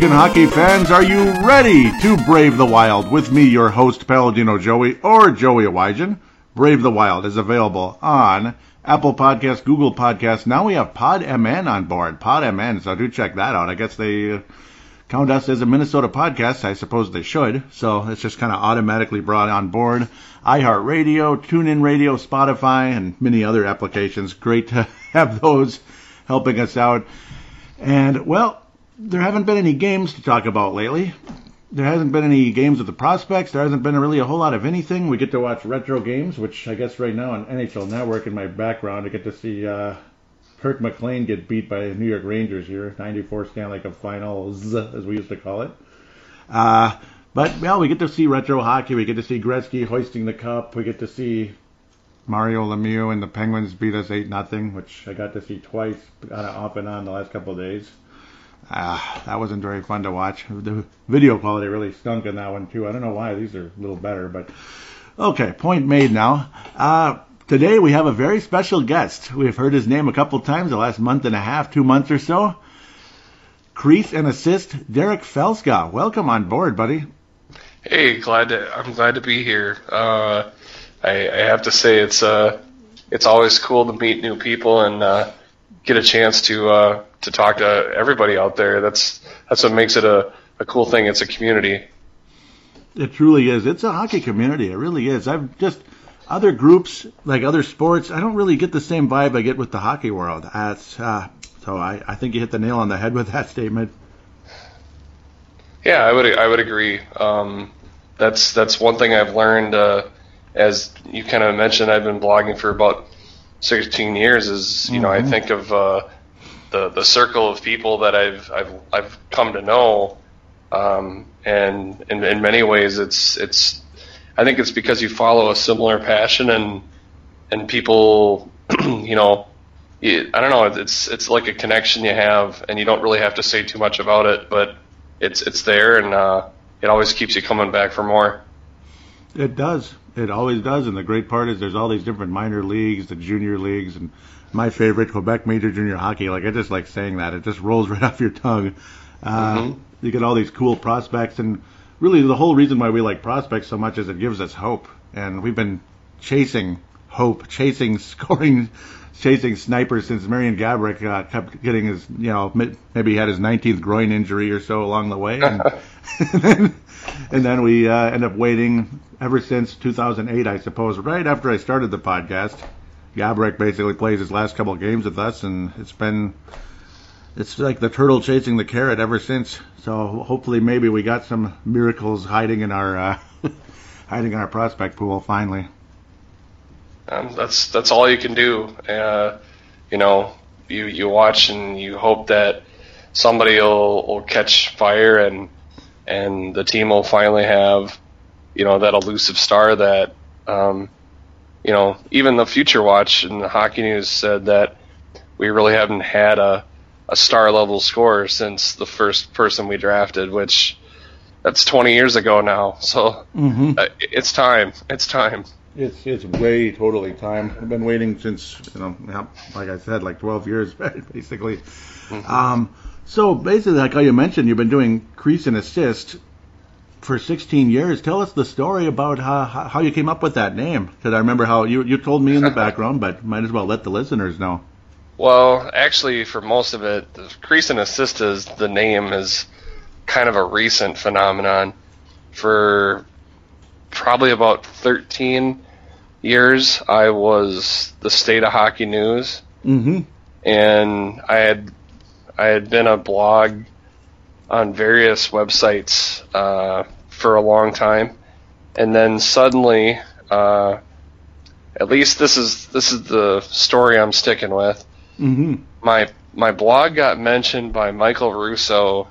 Hockey fans, are you ready to brave the wild with me, your host, Paladino Joey, or Joey Awajan? Brave the Wild is available on Apple Podcasts, Google Podcasts. Now we have Pod MN on board. Pod MN, so do check that out. I guess they uh, count us as a Minnesota podcast. I suppose they should. So it's just kind of automatically brought on board. iHeartRadio, TuneIn Radio, Spotify, and many other applications. Great to have those helping us out. And, well, there haven't been any games to talk about lately. There hasn't been any games with the prospects. There hasn't been really a whole lot of anything. We get to watch retro games, which I guess right now on NHL Network in my background, I get to see uh, Kirk McLean get beat by the New York Rangers here, 94 Stanley Cup Finals, as we used to call it. Uh, but, well, we get to see retro hockey. We get to see Gretzky hoisting the cup. We get to see Mario Lemieux and the Penguins beat us 8 nothing, which I got to see twice, kind of off and on the last couple of days. Ah, that wasn't very fun to watch. The video quality really stunk in that one too. I don't know why. These are a little better, but okay. Point made now. Uh, today we have a very special guest. We've heard his name a couple times the last month and a half, two months or so. Crease and assist, Derek Felska. Welcome on board, buddy. Hey, glad to. I'm glad to be here. Uh, I, I have to say it's uh, it's always cool to meet new people and uh, get a chance to uh, to talk to everybody out there. That's that's what makes it a, a cool thing. It's a community. It truly is. It's a hockey community. It really is. I've just other groups like other sports. I don't really get the same vibe I get with the hockey world. Uh, so I, I think you hit the nail on the head with that statement. Yeah, I would I would agree. Um, that's that's one thing I've learned. Uh, as you kind of mentioned, I've been blogging for about 16 years is you mm-hmm. know I mm-hmm. think of uh, the the circle of people that I've I've I've come to know, um, and in, in many ways it's it's I think it's because you follow a similar passion and and people you know I don't know it's it's like a connection you have and you don't really have to say too much about it but it's it's there and uh, it always keeps you coming back for more. It does. It always does, and the great part is there's all these different minor leagues, the junior leagues, and my favorite Quebec Major Junior Hockey. Like I just like saying that; it just rolls right off your tongue. Uh, mm-hmm. You get all these cool prospects, and really the whole reason why we like prospects so much is it gives us hope, and we've been chasing hope, chasing scoring, chasing snipers since Marian Gaborik uh, kept getting his, you know, maybe he had his 19th groin injury or so along the way, and, and then, and then we uh, end up waiting ever since 2008, I suppose. Right after I started the podcast, Gaborik basically plays his last couple of games with us, and it's been it's like the turtle chasing the carrot ever since. So hopefully, maybe we got some miracles hiding in our uh, hiding in our prospect pool finally. Um, that's that's all you can do. Uh, you know, you you watch and you hope that somebody will, will catch fire and and the team will finally have you know that elusive star that um, you know even the Future Watch and the Hockey News said that we really haven't had a a star level scorer since the first person we drafted, which that's 20 years ago now. So mm-hmm. uh, it's time. It's time. It's it's way totally time. I've been waiting since you know, like I said, like 12 years basically. Mm-hmm. Um, so basically, like how you mentioned, you've been doing crease and assist for 16 years. Tell us the story about how, how you came up with that name. Because I remember how you, you told me in the background, but might as well let the listeners know. Well, actually, for most of it, the Crease and Assist is the name is kind of a recent phenomenon. For probably about 13 years, I was the state of hockey news, mm-hmm. and I had I had been a blog on various websites uh, for a long time, and then suddenly, uh, at least this is this is the story I'm sticking with. Mm-hmm. My my blog got mentioned by Michael Russo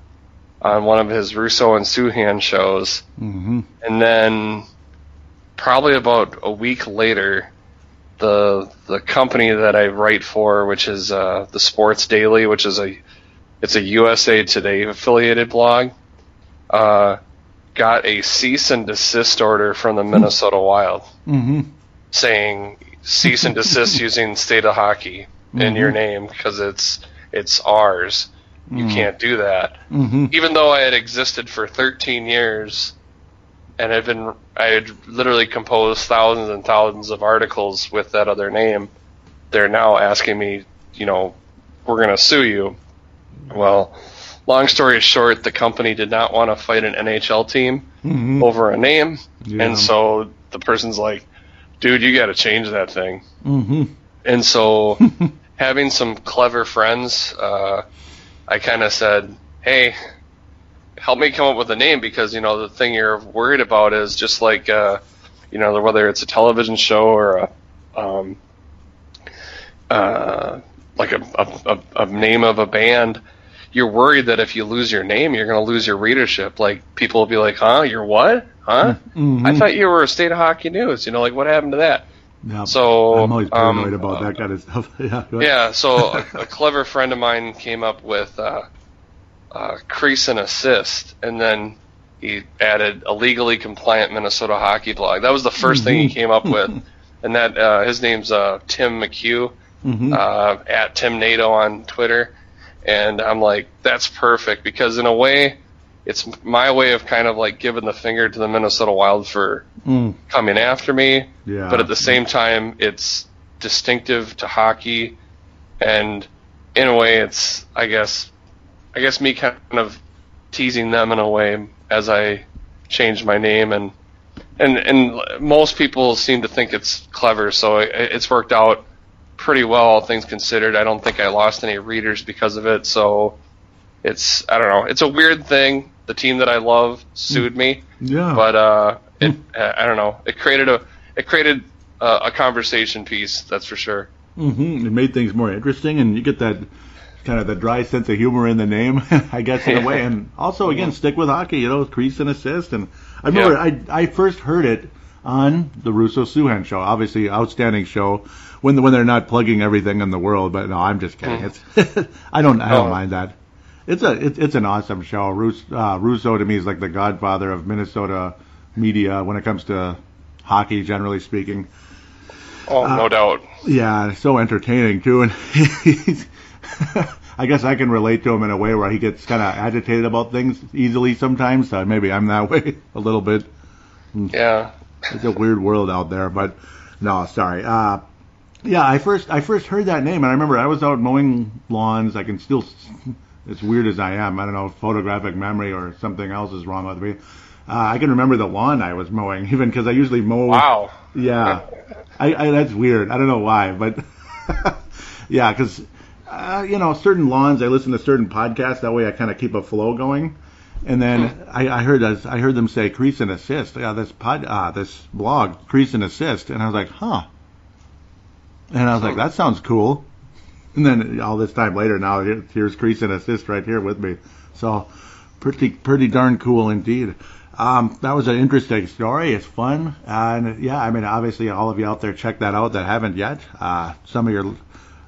on one of his Russo and Souhan shows, mm-hmm. and then probably about a week later, the the company that I write for, which is uh, the Sports Daily, which is a it's a USA Today affiliated blog, uh, got a cease and desist order from the Minnesota Wild mm-hmm. saying cease and desist using state of hockey mm-hmm. in your name because it's it's ours. you can't do that. Mm-hmm. Even though I had existed for 13 years and had been, I had literally composed thousands and thousands of articles with that other name. They're now asking me, you know, we're going to sue you. Well, long story short, the company did not want to fight an NHL team Mhm. over a name, Yeah. and so the person's like, "Dude, you got to change that thing." Mm-hmm. And so, having some clever friends, uh, I kind of said, "Hey, help me come up with a name because you know the thing you're worried about is just like, uh, you know, whether it's a television show or a, um, uh, like a, a, a, a name of a band." You're worried that if you lose your name, you're going to lose your readership. Like people will be like, "Huh? You're what? Huh? Mhm. I thought you were a state of hockey news. You know, like what happened to that?" Yeah. So, I'm always paranoid um, about that kind of stuff. yeah. Yeah, so a, a clever friend of mine came up with uh, uh, crease and assist, and then he added a legally compliant Minnesota hockey blog. That was the 1st thing he came up with, and that uh, his name's uh, Tim McHugh Mhm. uh, at Tim NATO on Twitter, and I'm like, that's perfect because in a way, it's my way of kind of like giving the finger to the Minnesota Wild for Mm. coming after me, Yeah. but at the same time, it's distinctive to hockey, and in a way, it's I guess, I guess me kind of teasing them in a way as I changed my name, and and and most people seem to think it's clever, so it, it's worked out pretty well, all things considered. I don't think I lost any readers because of it, so it's I don't know, it's a weird thing. The team that I love sued me Yeah. but uh, it, I don't know. It created a it created a, a conversation piece. That's for sure. Mm-hmm. It made things more interesting, and you get that kind of the dry sense of humor in the name, I guess, in a way. And also, again, stick with hockey, you know, crease and assist. And I remember Yeah. I I first heard it on the Russo Souhan show, obviously outstanding show. When when they're not plugging everything in the world, but no, I'm just kidding. It's I don't I don't Oh. mind that. It's a it's, it's an awesome show. Rus, uh, Russo to me is like the godfather of Minnesota media when it comes to hockey, generally speaking. Oh, Uh, no doubt. Yeah, so entertaining too, and he's. I guess I can relate to him in a way where he gets kind of agitated about things easily sometimes. So maybe I'm that way a little bit. Yeah. It's a weird world out there, but no, sorry. Uh, yeah, I first I first heard that name, and I remember I was out mowing lawns. I can still, as weird as I am, I don't know, if photographic memory or something else is wrong with me. Uh, I can remember the lawn I was mowing, even because I usually mow. Wow. Yeah, I, I that's weird. I don't know why, but yeah, because uh, you know certain lawns. I listen to certain podcasts. That way, I kind of keep a flow going. And then I, I heard us, I heard them say crease and assist. Yeah, this pod, uh, this blog crease and assist, and I was like, huh. And I was like, that sounds cool. And then all this time later, now here's crease and assist right here with me. So pretty pretty darn cool indeed. Um, that was an interesting story. It's fun, and yeah, I mean, obviously, all of you out there, check that out that haven't yet. Uh, some of your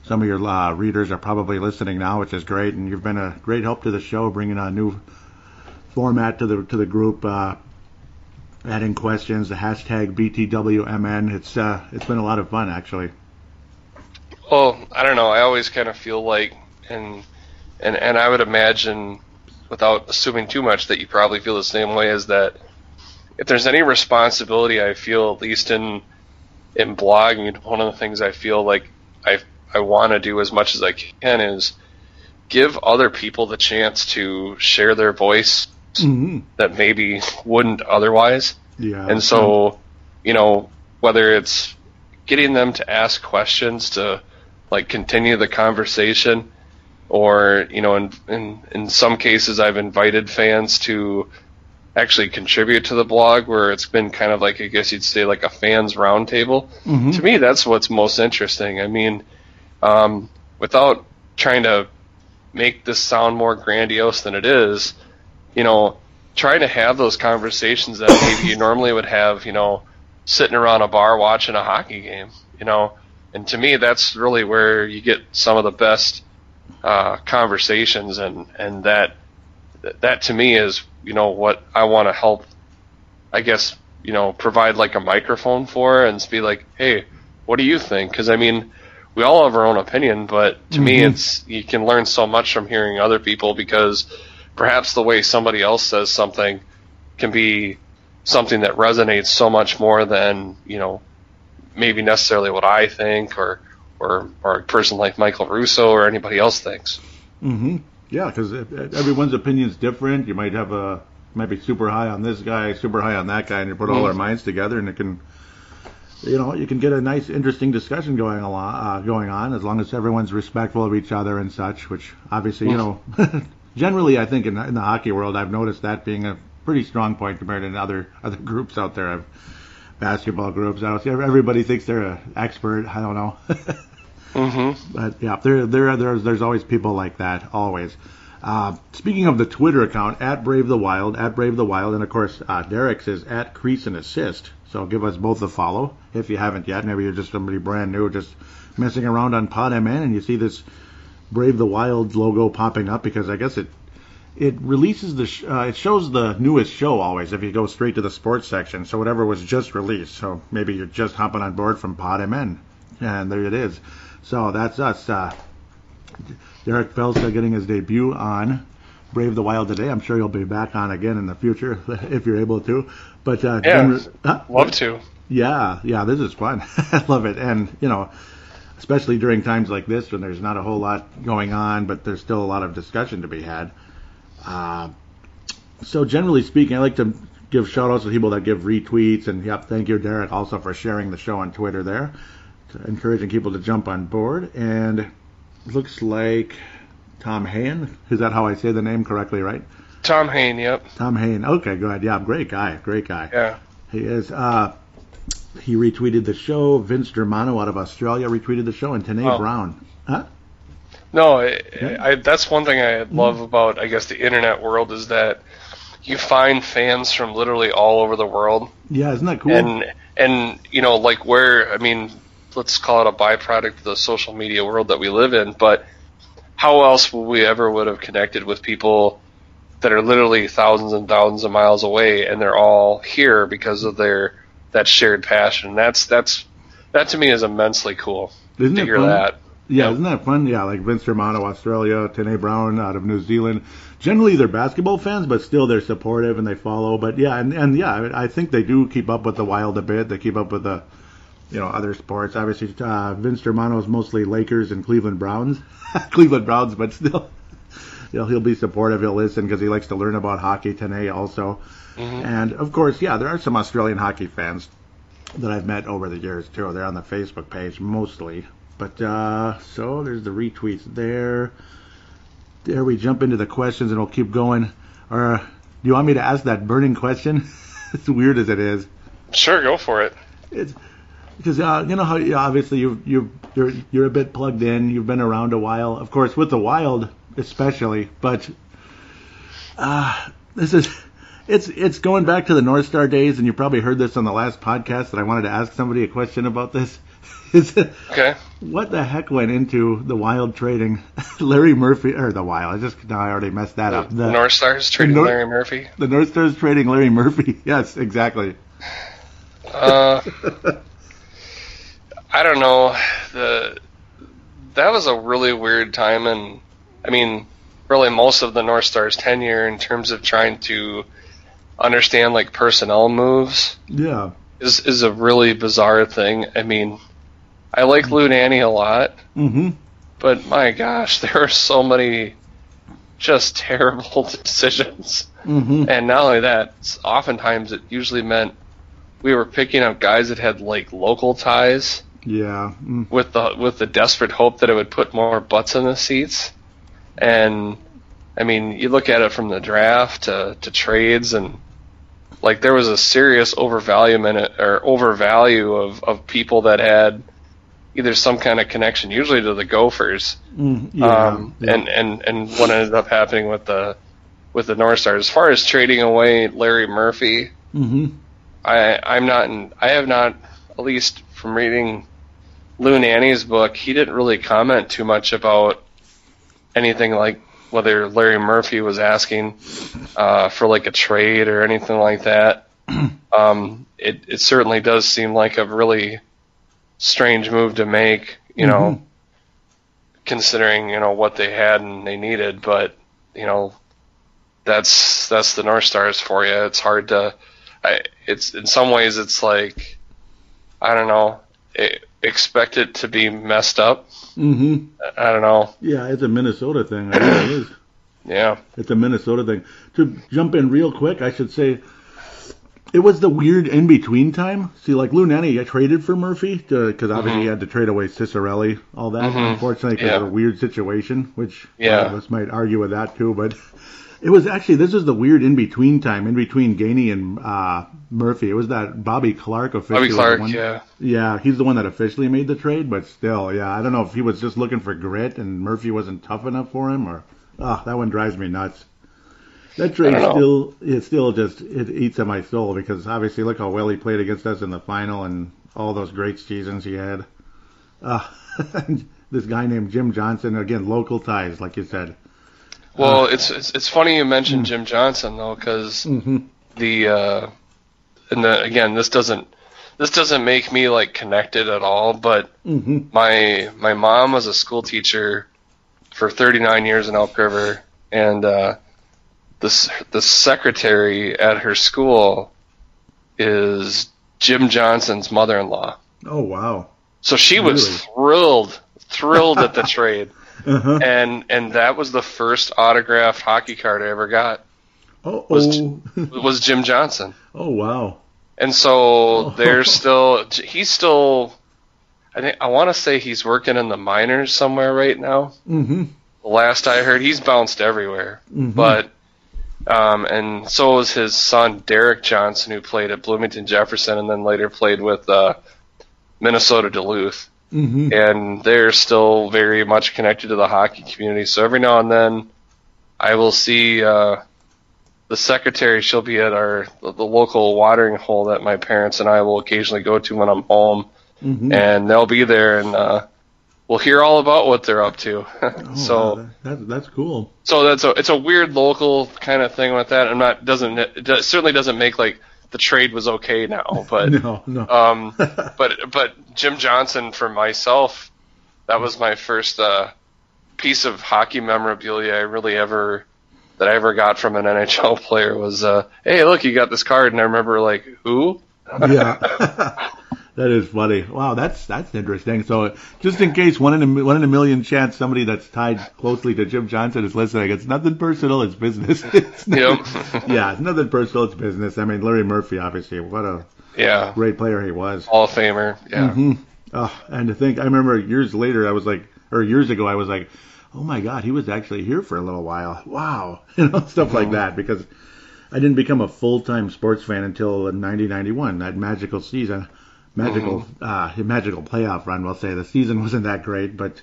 some of your uh, readers are probably listening now, which is great, and you've been a great help to the show, bringing a new format to the to the group, uh, adding questions, the hashtag BTWMN. It's uh, it's been a lot of fun actually. Well, I don't know. I always kind of feel like, and and and I would imagine, without assuming too much, that you probably feel the same way. Is that if there's any responsibility I feel, at least in in blogging, one of the things I feel like I I want to do as much as I can is give other people the chance to share their voice Mm-hmm. that maybe wouldn't otherwise. Yeah. And so, you know, whether it's getting them to ask questions to like continue the conversation, or you know, in in in some cases, I've invited fans to actually contribute to the blog, where it's been kind of like I guess you'd say like a fans roundtable. Mhm. To me, that's what's most interesting. I mean, um, without trying to make this sound more grandiose than it is, you know, trying to have those conversations that maybe you normally would have, you know, sitting around a bar watching a hockey game, you know. And to me, that's really where you get some of the best uh, conversations, and and that that to me is, you know, what I want to help. I guess you know, provide like a microphone for, and be like, hey, what do you think? Because I mean, we all have our own opinion, but to mm-hmm. me, it's you can learn so much from hearing other people because perhaps the way somebody else says something can be something that resonates so much more than you know maybe necessarily what I think or or or a person like Michael Russo or anybody else thinks. Mm-hmm. Yeah, because everyone's opinion is different. You might have a might be super high on this guy, super high on that guy, and you put all mm-hmm. our minds together, and it can, you know, you can get a nice, interesting discussion going along, uh, going on as long as everyone's respectful of each other and such. Which obviously, you know, generally, I think in, in the hockey world, I've noticed that being a pretty strong point compared to other other groups out there. I've, basketball groups. I don't see everybody thinks they're an expert. I don't know. mm-hmm. But yeah, there there there's there's always people like that. Always. Uh, speaking of the Twitter account at Brave the Wild, at Brave the Wild, and of course uh, Derek's is at Crease and Assist. So give us both a follow if you haven't yet. Maybe you're just somebody brand new, just messing around on PodMN, and you see this Brave the Wild logo popping up because I guess it it releases the sh- uh, it shows the newest show always if you go straight to the sports section. So whatever was just released. So maybe you're just hopping on board from PodMN, and there it is. So that's us. Uh, Derek Felska getting his debut on Brave the Wild today. I'm sure you'll be back on again in the future if you're able to. But uh, yeah, huh? love to. Yeah, yeah, this is fun. I love it, and you know, especially during times like this when there's not a whole lot going on, but there's still a lot of discussion to be had. Uh, so generally speaking, I like to give shout outs to people that give retweets and yep, thank you Derek also for sharing the show on Twitter there, encouraging people to jump on board. And looks like Tom Hain. Is that how I say the name correctly, right? Tom Hain, yep. Tom Hain. Okay, good. Yeah, great guy. Great guy. Yeah. He is. Uh, he retweeted the show. Vince Germano out of Australia retweeted the show, and Tanae oh. Brown. Huh? No, I, I, that's one thing I love mm-hmm. about, I guess, the internet world is that you find fans from literally all over the world. Yeah, isn't that cool? And and you know, like where I mean, let's call it a byproduct of the social media world that we live in. But how else would we ever would have connected with people that are literally thousands and thousands of miles away, and they're all here because of their that shared passion? That's that's that to me is immensely cool Isn't to hear fun? that. Yeah, yep. isn't that fun? Yeah, like Vince Romano, Australia, Tene Brown out of New Zealand. Generally, they're basketball fans, but still they're supportive and they follow. But yeah, and, and yeah, I think they do keep up with the Wild a bit. They keep up with the, you know, other sports. Obviously, uh, Vince Romano is mostly Lakers and Cleveland Browns, Cleveland Browns, but still, know, he'll be supportive. He'll listen because he likes to learn about hockey. today also, mm-hmm. and of course, yeah, there are some Australian hockey fans that I've met over the years too. They're on the Facebook page mostly, but uh, so there's the retweets there. There we jump into the questions and we'll keep going. Or do you want me to ask that burning question? as weird as it is. Sure, go for it. It's because uh, you know how obviously you you you're you're a bit plugged in. You've been around a while, of course, with the wild especially. But uh, this is it's it's going back to the North Star days, and you probably heard this on the last podcast that I wanted to ask somebody a question about this. okay. What the heck went into the Wild trading Larry Murphy or the Wild? I just now I already messed that up. The North Stars trading Nor- Larry Murphy. The North Stars trading Larry Murphy. Yes, exactly. Uh, I don't know. The that was a really weird time, and I mean, really most of the North Stars tenure in terms of trying to understand like personnel moves. Yeah. Is is a really bizarre thing. I mean, I like Lou Nanne a lot. Mm-hmm. But my gosh, there are so many just terrible decisions. Mm-hmm. And not only that, oftentimes it usually meant we were picking up guys that had like local ties. Yeah. Mm. With the with the desperate hope that it would put more butts in the seats. And I mean, you look at it from the draft to, to trades and like there was a serious overvalue or overvalue of, of people that had either some kind of connection, usually to the Gophers. Mm, yeah, um, yeah. And, and, and what ended up happening with the with the North Stars. As far as trading away Larry Murphy, mm-hmm. I I'm not in, I have not at least from reading Lou Nanne's book, he didn't really comment too much about anything like whether Larry Murphy was asking uh, for like a trade or anything like that. Um, it it certainly does seem like a really strange move to make. You mm-hmm. know, considering you know what they had and they needed. But you know, that's that's the North Stars for you. It's hard to. I, it's in some ways it's like I don't know. It, expect it to be messed up. Mm-hmm. I don't know. Yeah, it's a Minnesota thing. I know it is. Yeah. It's a Minnesota thing. To jump in real quick, I should say it was the weird in between time. See, like Lou Nanne traded for Murphy because obviously Mhm. he had to trade away Ciccarelli, all that. Mhm. Unfortunately, because Yeah. of a weird situation, which a Yeah. of us might argue with that too. But it was actually this is the weird in between time, in between Gainey and uh, Murphy. It was that Bobby Clarke officially. Bobby Clarke, one- yeah. yeah, he's the one that officially made the trade, but still, yeah, I don't know if he was just looking for grit and Murphy wasn't tough enough for him, or ah, that one drives me nuts. That trade still, it still just it eats at my soul because obviously look how well he played against us in the final and all those great seasons he had. Uh, this guy named Jim Johnson again, local ties, like you said. Well, it's, it's it's funny you mentioned Jim Johnson though, because hmm the uh, and the, again, this doesn't this doesn't make me like connected at all. But hmm my my mom was a school teacher for 39 years in Elk River, and uh, the the secretary at her school is Jim Johnson's mother-in-law. Oh wow. So she was thrilled, thrilled at the trade, Uh-huh. and and that was the first autographed hockey card I ever got Oh, was- oh. was Jim Johnson. oh wow. And so they're still he's still I think I want to say he's working in the minors somewhere right now. hmm last I heard, he's bounced everywhere. Mhm. But um, and so was his son Derek Johnson, who played at Bloomington Jefferson and then later played with uh, Minnesota Duluth. Hmm And they're still very much connected to the hockey community. So every now and then, I will see uh, the secretary. She'll be at our the, the local watering hole that my parents and I will occasionally go to when I'm home, hmm and they'll be there and. Uh, We'll hear all about what they're up to. Oh, so, wow, that, that's cool. so that's a it's a weird local kind of thing with that. I'm not doesn't it certainly doesn't make like the trade was okay now, but no, no. um, but but Jim Johnson for myself, that was my first uh, piece of hockey memorabilia I really ever that I ever got from an NHL player was uh, hey look you got this card and I remember like who yeah. That is funny. Wow, that's that's interesting. So, just in case one in a one in a million chance somebody that's tied closely to Jim Johnson is listening, it's nothing personal. It's business. It's Yep. yeah, it's nothing personal. It's business. I mean, Larry Murphy, obviously, what a yeah great player he was. Hall of Famer yeah hmm Oh, and to think, I remember years later, I was like, or years ago, I was like, oh my God, he was actually here for a little while. Wow, you know, stuff like that. Because I didn't become a full time sports fan until 1991, that magical season, magical, uh, magical playoff run. We'll say the season wasn't that great, but.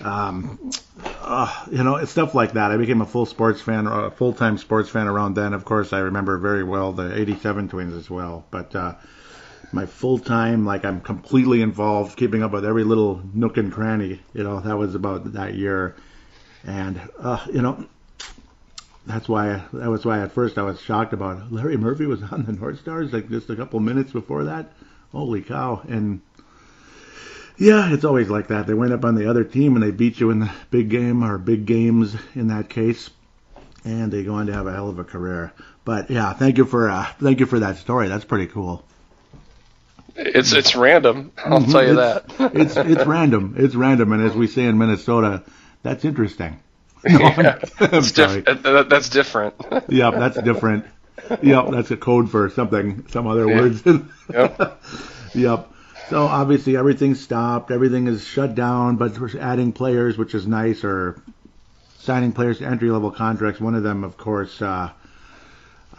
Um, uh, you know, it's stuff like that. I became a full sports fan, a full time sports fan around then. Of course, I remember very well the '87 Twins as well. But uh, my full time, like I'm completely involved, keeping up with every little nook and cranny. You know, that was about that year, and uh, you know, that's why that was why at first I was shocked about Larry Murphy was on the North Stars like just a couple minutes before that. Holy cow! And yeah, it's always like that. They went up on the other team and they beat you in the big game or big games in that case, and they go on to have a hell of a career. But yeah, thank you for uh, thank you for that story. That's pretty cool. it's it's random I'll tell you that Mm-hmm. it's it's random. It's random, and as we say in Minnesota, that's interesting. yeah. It's diff- that's different Yep, that's different. Yep, that's a code for something, some other Yeah. words. Yep. Yep. So obviously everything's stopped, everything is shut down, but we're adding players, which is nice, or signing players to entry level contracts. One of them, of course, uh,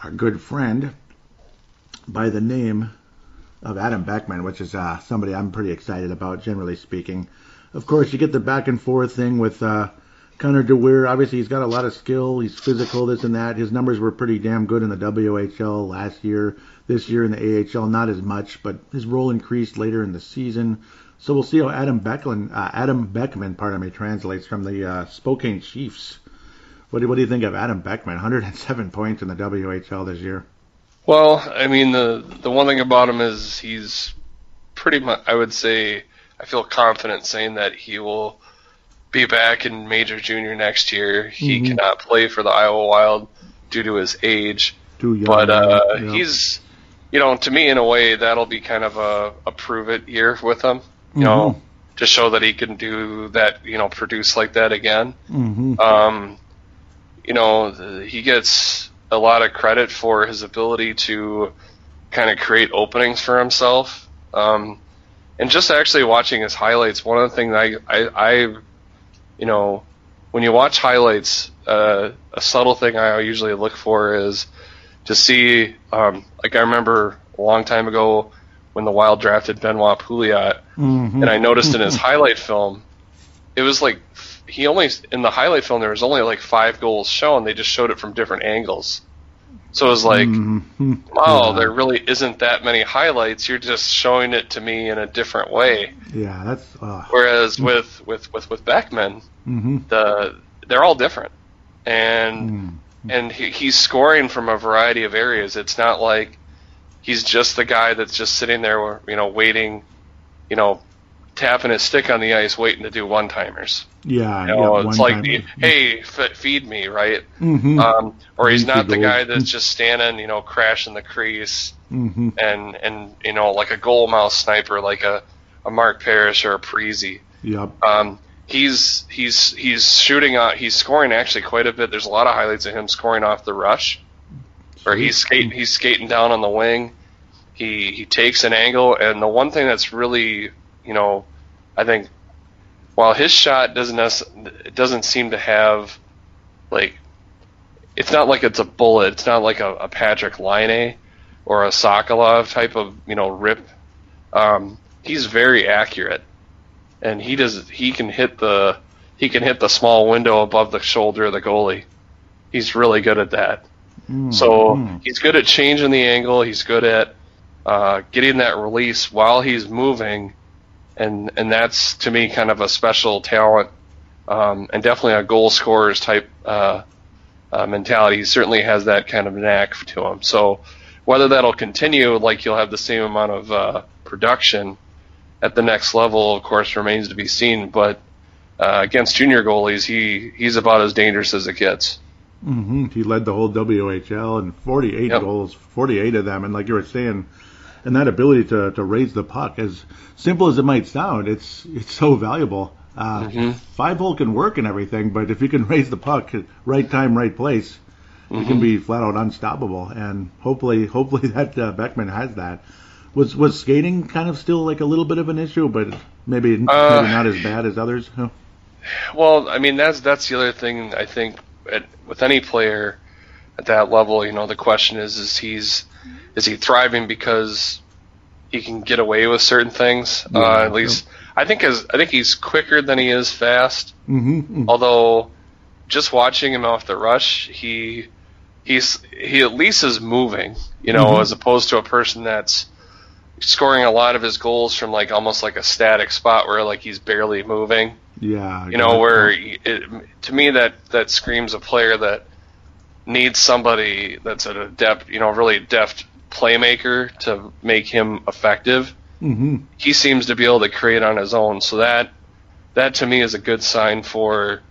our good friend by the name of Adam Beckman, which is uh, somebody I'm pretty excited about, generally speaking. Of course, you get the back and forth thing with uh, Connor Dewar. Obviously, he's got a lot of skill. He's physical, this and that. His numbers were pretty damn good in the WHL last year. This year in the AHL, not as much, but his role increased later in the season. So we'll see how Adam Beckman, uh, Adam Beckman, pardon me, translates from the uh, Spokane Chiefs. What do, what do you think of Adam Beckman? 107 points in the WHL this year. Well, I mean the the one thing about him is he's pretty much I would say I feel confident saying that he will be back in Major Junior next year. He mm-hmm. cannot play for the Iowa Wild due to his age. Too young. But uh, yeah. he's, you know, to me in a way that'll be kind of a, a prove it year with him. You mm-hmm. know, to show that he can do that. You know, produce like that again. Mm-hmm. Um, you know, he gets a lot of credit for his ability to kind of create openings for himself. Um, and just actually watching his highlights, one of the things I, I, I you know, when you watch highlights, uh, a subtle thing I usually look for is to see, um, like I remember a long time ago when the Wild drafted Benoit Pouliot, mm-hmm. and I noticed in his highlight film, it was like he only in the highlight film there was only like five goals shown. They just showed it from different angles. So it was like, mm-hmm. wow, yeah. there really isn't that many highlights. You're just showing it to me in a different way. Yeah, that's. Uh, Whereas with with with with Beckman, mm-hmm. the they're all different, and mm-hmm. and he, he's scoring from a variety of areas. It's not like he's just the guy that's just sitting there, you know, waiting, you know, tapping his stick on the ice, waiting to do one timers. Yeah, you know, yeah, it's like, the, hey, f- feed me, right? Mm-hmm. Um, or he's not the guy that's just standing, you know, crashing the crease mm-hmm. and and you know, like a goal mouth sniper, like a, a Mark Parrish or a Parise. Yep. Um, he's he's he's shooting out. He's scoring actually quite a bit. There's a lot of highlights of him scoring off the rush, where he's skating he's skating down on the wing. He he takes an angle, and the one thing that's really you know, I think while his shot doesn't it doesn't seem to have like it's not like it's a bullet. It's not like a, a Patrik Laine or a Sokolov type of you know rip. Um, he's very accurate, and he does he can hit the he can hit the small window above the shoulder of the goalie. He's really good at that. Mm, so he's good at changing the angle. He's good at uh, getting that release while he's moving and and that's to me kind of a special talent, um, and definitely a goal scorers type uh, uh, mentality. He certainly has that kind of knack to him. So whether that'll continue, like you'll have the same amount of uh, production at the next level, of course, remains to be seen. But uh, against junior goalies, he he's about as dangerous as it gets. Mm-hmm. He led the whole WHL and 48 yep. goals, 48 of them, and like you were saying and that ability to, to raise the puck, as simple as it might sound, it's it's so valuable. Uh, mm-hmm. Five hole can work and everything, but if you can raise the puck, right time, right place, mm-hmm. you can be flat out unstoppable. And hopefully, hopefully that uh, Beckman has that. Was was skating kind of still like a little bit of an issue, but maybe uh, maybe not as bad as others. Well, I mean that's that's the other thing I think at, with any player at that level. You know, the question is is he's is he thriving because he can get away with certain things? Yeah, uh, at least I think as I think he's quicker than he is fast. Mm-hmm, mm-hmm. Although, just watching him off the rush, he he's he at least is moving. You know, mm-hmm. as opposed to a person that's scoring a lot of his goals from like almost like a static spot where like he's barely moving. Yeah, you know, where it, to me that that screams a player that needs somebody that's at a depth, you know, really deft playmaker to make him effective. Mm-hmm. He seems to be able to create on his own. So that that to me is a good sign for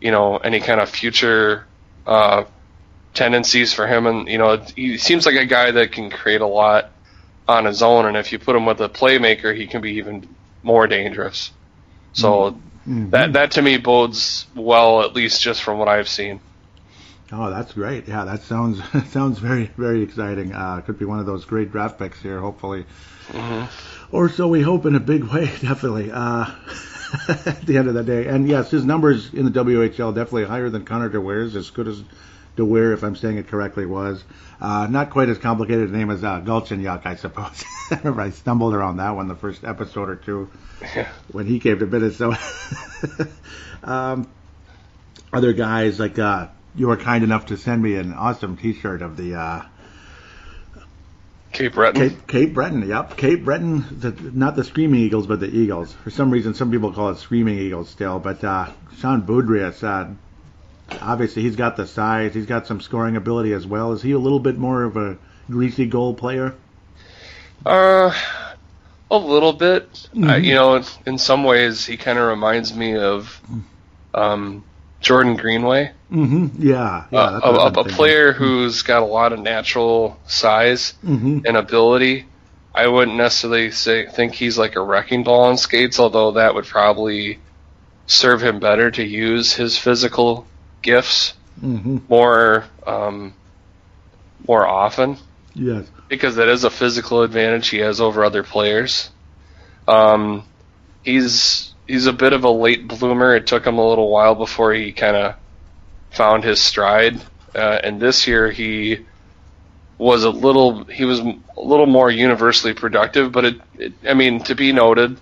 you know any kind of future uh, tendencies for him. And you know he seems like a guy that can create a lot on his own. And if you put him with a playmaker, he can be even more dangerous. So mm-hmm. that that to me bodes well, at least just from what I've seen. Oh, that's great. Yeah, that sounds sounds very very exciting. Uh, could be one of those great draft picks here, hopefully. Mm-hmm. Or so we hope in a big way, definitely. Uh, at the end of the day, and yes, his numbers in the WHL definitely higher than Connor Dewar's, as good as DeWeer, if I'm saying it correctly, was. Uh, not quite as complicated a name as uh, Galchenyuk, I suppose. I remember I stumbled around that one the first episode or two yeah. when he came to Minnesota. Um, other guys like uh, you were kind enough to send me an awesome T-shirt of the uh, Cape Breton. Cape, Cape Breton, yep. Cape Breton, the, not the Screaming Eagles, but the Eagles. For some reason, some people call it Screaming Eagles still. But uh, Sean Boudrias, uh, obviously he's got the size, he's got some scoring ability as well. Is he a little bit more of a greasy goal player? Uh, A little bit. Mm-hmm. You know, in some ways, he kind of reminds me of um, Jordan Greenway. Mm-hmm. Yeah, yeah uh, a, a, player who's got a lot of natural size mm-hmm. and ability. I wouldn't necessarily say think he's like a wrecking ball on skates, although that would probably serve him better to use his physical gifts mm-hmm. more um, more often. Yes, because that is a physical advantage he has over other players. Um, he's he's a bit of a late bloomer. It took him a little while before he kind of found his stride, uh, and this year he was a little he was a little more universally productive. But it, it I mean, to be noted,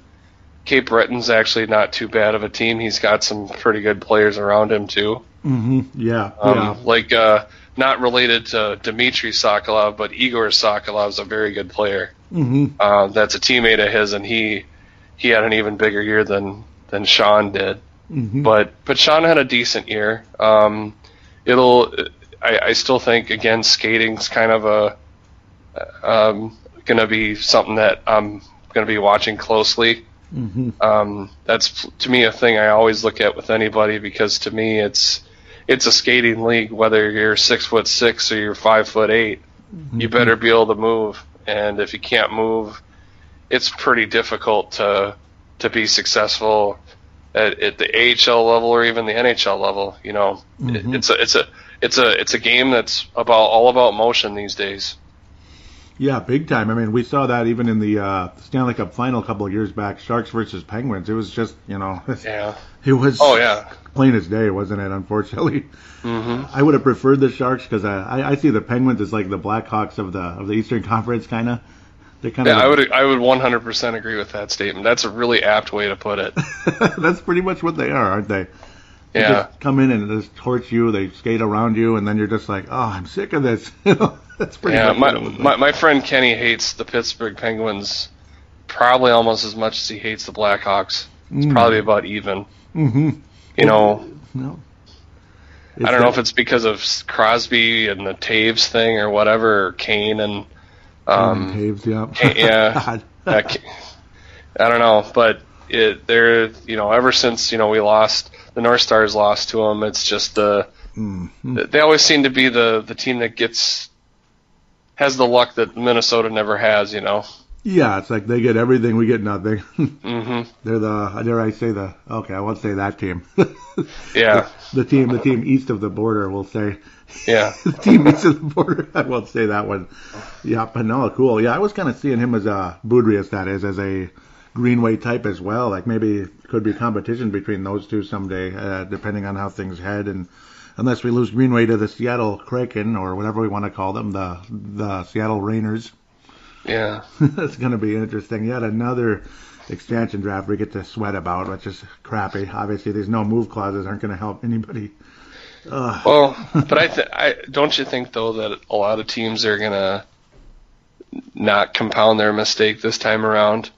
Cape Breton's actually not too bad of a team. He's got some pretty good players around him too. Mm-hmm. Yeah, um, yeah. Like uh, not related to Dmitry Sokolov, but Egor Sokolov is a very good player. Mm-hmm. Uh, that's a teammate of his, and he he had an even bigger year than than Sean did. Mm-hmm. But but Sean had a decent year. Um, it'll I, I still think again skating's kind of a um, going to be something that I'm going to be watching closely. Mm-hmm. Um, that's to me a thing I always look at with anybody because to me it's it's a skating league. Whether you're six foot six or you're five foot 8 mm-hmm. you better be able to move. And if you can't move, it's pretty difficult to to be successful at, at the AHL level or even the NHL level. You know, mm-hmm. it, it's a it's a it's a it's a game that's about all about motion these days. Yeah, big time. I mean, we saw that even in the uh, Stanley Cup final a couple of years back, Sharks versus Penguins. It was just, you know, yeah, it was. Oh yeah, plain as day, wasn't it? Unfortunately, mm-hmm. I would have preferred the Sharks because I, I, I see the Penguins as like the Blackhawks of the of the Eastern Conference, kind of. They kind yeah, of. I would I would 100% agree with that statement. That's a really apt way to put it. That's pretty much what they are, aren't they? They yeah. just come in and just torch you. They skate around you, and then you're just like, oh, I'm sick of this. That's pretty. Yeah, my, my my friend Kenny hates the Pittsburgh Penguins probably almost as much as he hates the Blackhawks. It's mm. probably about even. Mm-hmm. You know. No. I don't know if it's because of Crosby and the Toews thing or whatever, or Kane and. Um, Toews, yeah. Yeah. I don't know, but it, they're you know ever since you know we lost the North Stars lost to them, it's just the. Mm-hmm. They always seem to be the the team that gets has the luck that Minnesota never has, you know. Yeah, it's like they get everything, we get nothing. mm-hmm. They're the dare I say the okay, I won't say that team. yeah, the, the, team, the team east of the border, we'll say. Yeah, the team east of the border. I won't say that one. Yeah, but no, cool. Yeah, I was kind of seeing him as a Boudreau, that is, as a Greenway type as well. Like maybe could be competition between those two someday, uh, depending on how things head and unless we lose Greenway to the Seattle Kraken or whatever we want to call them, the the Seattle Rainers. Yeah, that's going to be interesting. Yet another expansion draft we get to sweat about, which is crappy. Obviously, these no move clauses aren't going to help anybody. Ugh. Well, but I, th- I don't you think though that a lot of teams are going to not compound their mistake this time around?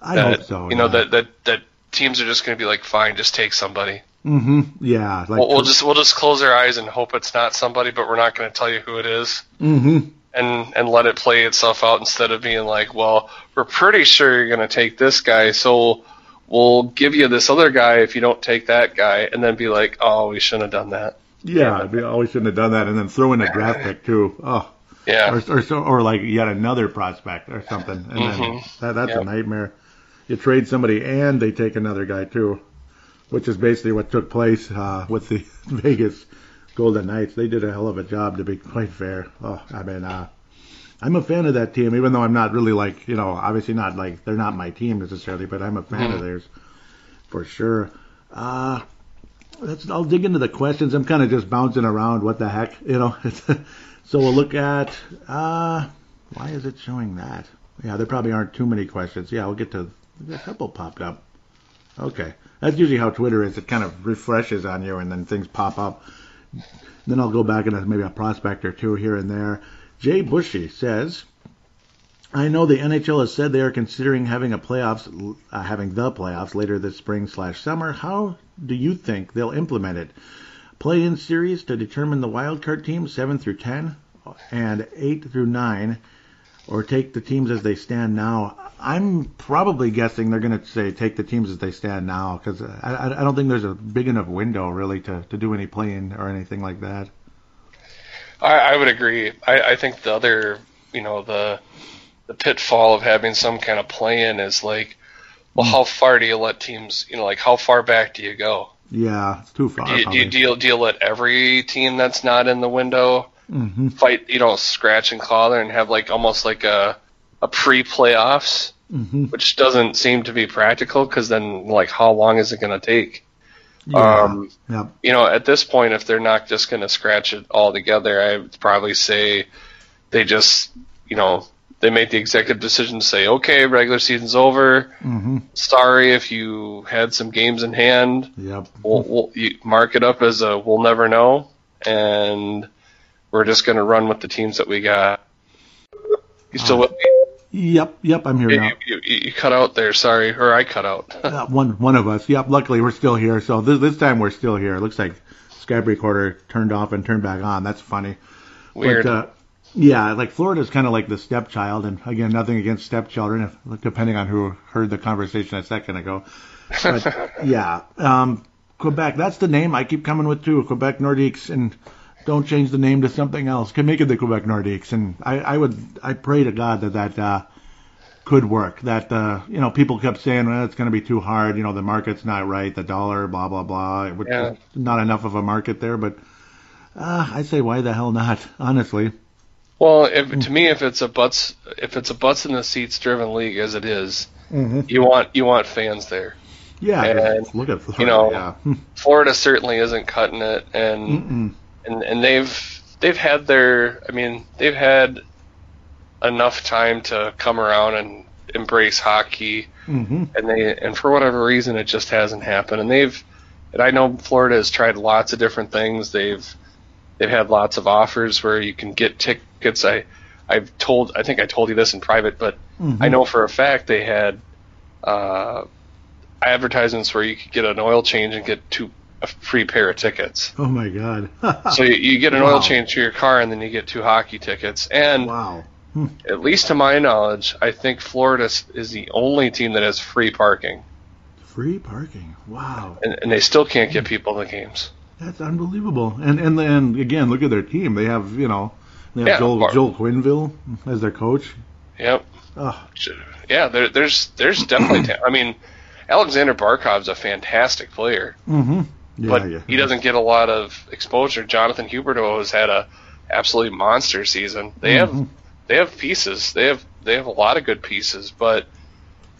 I that, hope so. You know that that that teams are just going to be like, fine, just take somebody. Mm-hmm. Yeah. Like we'll, we'll, just we'll just close our eyes and hope it's not somebody, but we're not going to tell you who it is. Mm-hmm. And and let it play itself out instead of being like, well, we're pretty sure you're going to take this guy, so we'll give you this other guy if you don't take that guy, and then be like, oh, we shouldn't have done that. Yeah, we always shouldn't have done that, and then throw in a draft pick too. Oh. Yeah. Or or, so, or like yet another prospect or something, and mm-hmm. then that, that's yep. a nightmare. You trade somebody and they take another guy too which is basically what took place uh, with the Vegas Golden Knights. They did a hell of a job, to be quite fair. Oh, I mean, uh, I'm a fan of that team, even though I'm not really like, you know, obviously not like they're not my team necessarily, but I'm a fan mm-hmm. of theirs for sure. Uh, let's, I'll dig into the questions. I'm kind of just bouncing around. What the heck, you know? so we'll look at. Uh, why is it showing that? Yeah, there probably aren't too many questions. Yeah, we'll get to. A couple popped up. Okay. That's usually how Twitter is. It kind of refreshes on you, and then things pop up. Then I'll go back and maybe a prospect or two here and there. Jay Bushy says, "I know the NHL has said they are considering having a playoffs, uh, having the playoffs later this spring slash summer. How do you think they'll implement it? Play-in series to determine the wildcard team, seven through ten, and eight through nine." Or take the teams as they stand now. I'm probably guessing they're going to say take the teams as they stand now because I, I don't think there's a big enough window really to, to do any playing or anything like that. I, I would agree. I, I think the other, you know, the the pitfall of having some kind of plan is like, well, mm. how far do you let teams, you know, like how far back do you go? Yeah, it's too far. Do you, do you, do you, do you let every team that's not in the window mm-hmm. fight, you know, scratch and claw there and have like almost like a a pre-playoffs, mm-hmm. which doesn't seem to be practical because then like how long is it going to take? Yeah. Um, yep. You know, at this point, if they're not just going to scratch it all together, I would probably say they just, you know, they make the executive decision to say, okay, regular season's over. Mm-hmm. Sorry if you had some games in hand. Yep. We'll, we'll you mark it up as a we'll never know, and we're just going to run with the teams that we got. You still uh, with me? Yep, yep, I'm here you, now. You, you, you, cut out there, sorry, or I cut out. uh, one one of us. Yep, luckily we're still here. So this, this time we're still here. It looks like Skype recorder turned off and turned back on. That's funny. Weird. But, uh, yeah, like Florida's kind of like the stepchild, and again, nothing against stepchildren, if, depending on who heard the conversation a second ago. But yeah, um, Quebec, that's the name I keep coming with too. Quebec Nordiques, and don't change the name to something else. Can make it the Quebec Nordiques, and I, I would, I pray to God that that uh, could work. That uh, you know, people kept saying, well, it's going to be too hard. You know, the market's not right. The dollar, blah blah blah. Yeah. Not enough of a market there, but uh, I say, why the hell not? Honestly. Well, if, to me, if it's a butts, if it's a butts in the seats driven league as it is, mm-hmm. you want you want fans there. Yeah, and, look at Florida. You know, yeah. Florida certainly isn't cutting it, and Mm-mm. And and they've they've had their, I mean, they've had enough time to come around and embrace hockey, mm-hmm. and they and for whatever reason it just hasn't happened. And they've, and I know Florida has tried lots of different things. They've they've had lots of offers where you can get tickets. I I've told I think I told you this in private, but mm-hmm. I know for a fact they had uh, advertisements where you could get an oil change and get two a free pair of tickets. Oh my god! so you, you get an wow. oil change to your car, and then you get two hockey tickets. And wow. at least to my knowledge, I think Florida is the only team that has free parking. Free parking. Wow. And, and they still can't get people to the games. That's unbelievable. And and and again, look at their team. They have you know they have Yeah, Joel Bar- Joel Quenneville as their coach. Yep. Oh, Yeah, there, there's there's definitely. I mean, Alexander Barkov's a fantastic player, mm-hmm. Yeah, but yeah. he doesn't get a lot of exposure. Jonathan Huberdeau has had a absolutely monster season. They Mhm. have they have pieces. They have they have a lot of good pieces, but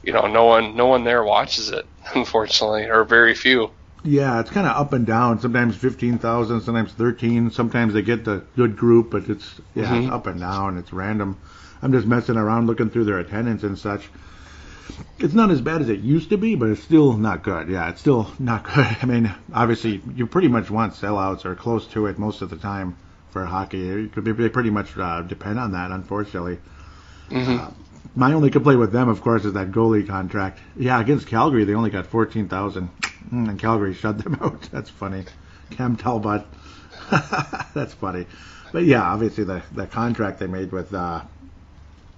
you know, no one no one there watches it, unfortunately, or very few. Yeah, it's kind of up and down. Sometimes fifteen thousand, sometimes thirteen. Sometimes they get the good group, but it's yeah, it's Mhm. up and down. It's random. I'm just messing around looking through their attendance and such. It's not as bad as it used to be, but it's still not good. Yeah, it's still not good. I mean, obviously, you pretty much want sellouts or close to it most of the time for hockey. You could be, they pretty much uh, depend on that, unfortunately. hmm My only complaint with them, of course, is that goalie contract. Yeah, against Calgary, they only got 14,000. Mm, And Calgary shut them out. That's funny. Cam Talbot. That's funny. But yeah, obviously the, the contract they made with, uh,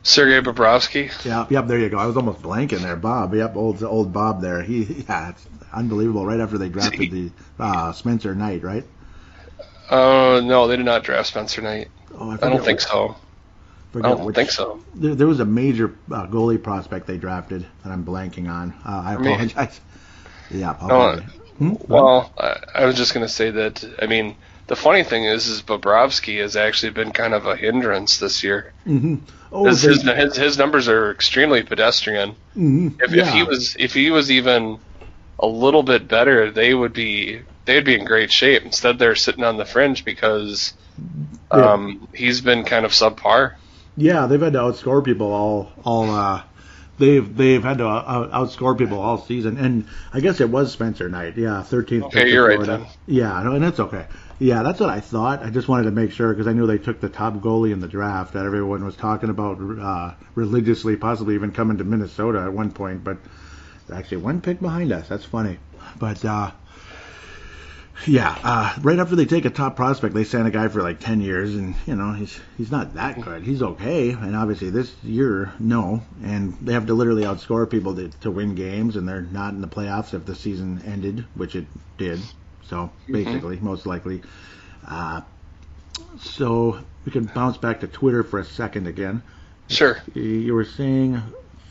Sergei Bobrovsky. yeah, yep, there you go. I was almost blanking there. Bob, yep, old old Bob there. He, yeah, it's unbelievable. Right after they drafted the uh, Spencer Knight, right? Uh, no, they did not draft Spencer Knight. Oh, I, I don't think which- so. I don't which- think so. There, there was a major uh, goalie prospect they drafted that I'm blanking on. Uh, I I mean- apologize. yeah, No. Hmm? Well, I, I was just going to say that. I mean, the funny thing is, is Bobrovsky has actually been kind of a hindrance this year. hmm Oh, His, his, his his numbers are extremely pedestrian. mhm, If, yeah. if he was if he was even a little bit better, they would be they'd be in great shape. Instead, they're sitting on the fringe because Yeah. um, he's been kind of subpar. Yeah, they've had to outscore people all all. Uh, they've they've had to uh, outscore people all season, and I guess it was Spencer Knight. Yeah, 13th. Okay, you're to right Florida. then. Yeah, no, and that's okay. Yeah, that's what I thought. I just wanted to make sure because I knew they took the top goalie in the draft that everyone was talking about uh, religiously, possibly even coming to Minnesota at one point. But actually, one pick behind us. That's funny. But uh, Yeah, uh, right after they take a top prospect, they sign a guy for like ten years, and you know he's he's not that good. He's okay, and obviously this year, no, and they have to literally outscore people to, to win games, and they're not in the playoffs if the season ended, which it did. So basically, most likely. Uh, so we can bounce back to Twitter for a second again. Sure. You were saying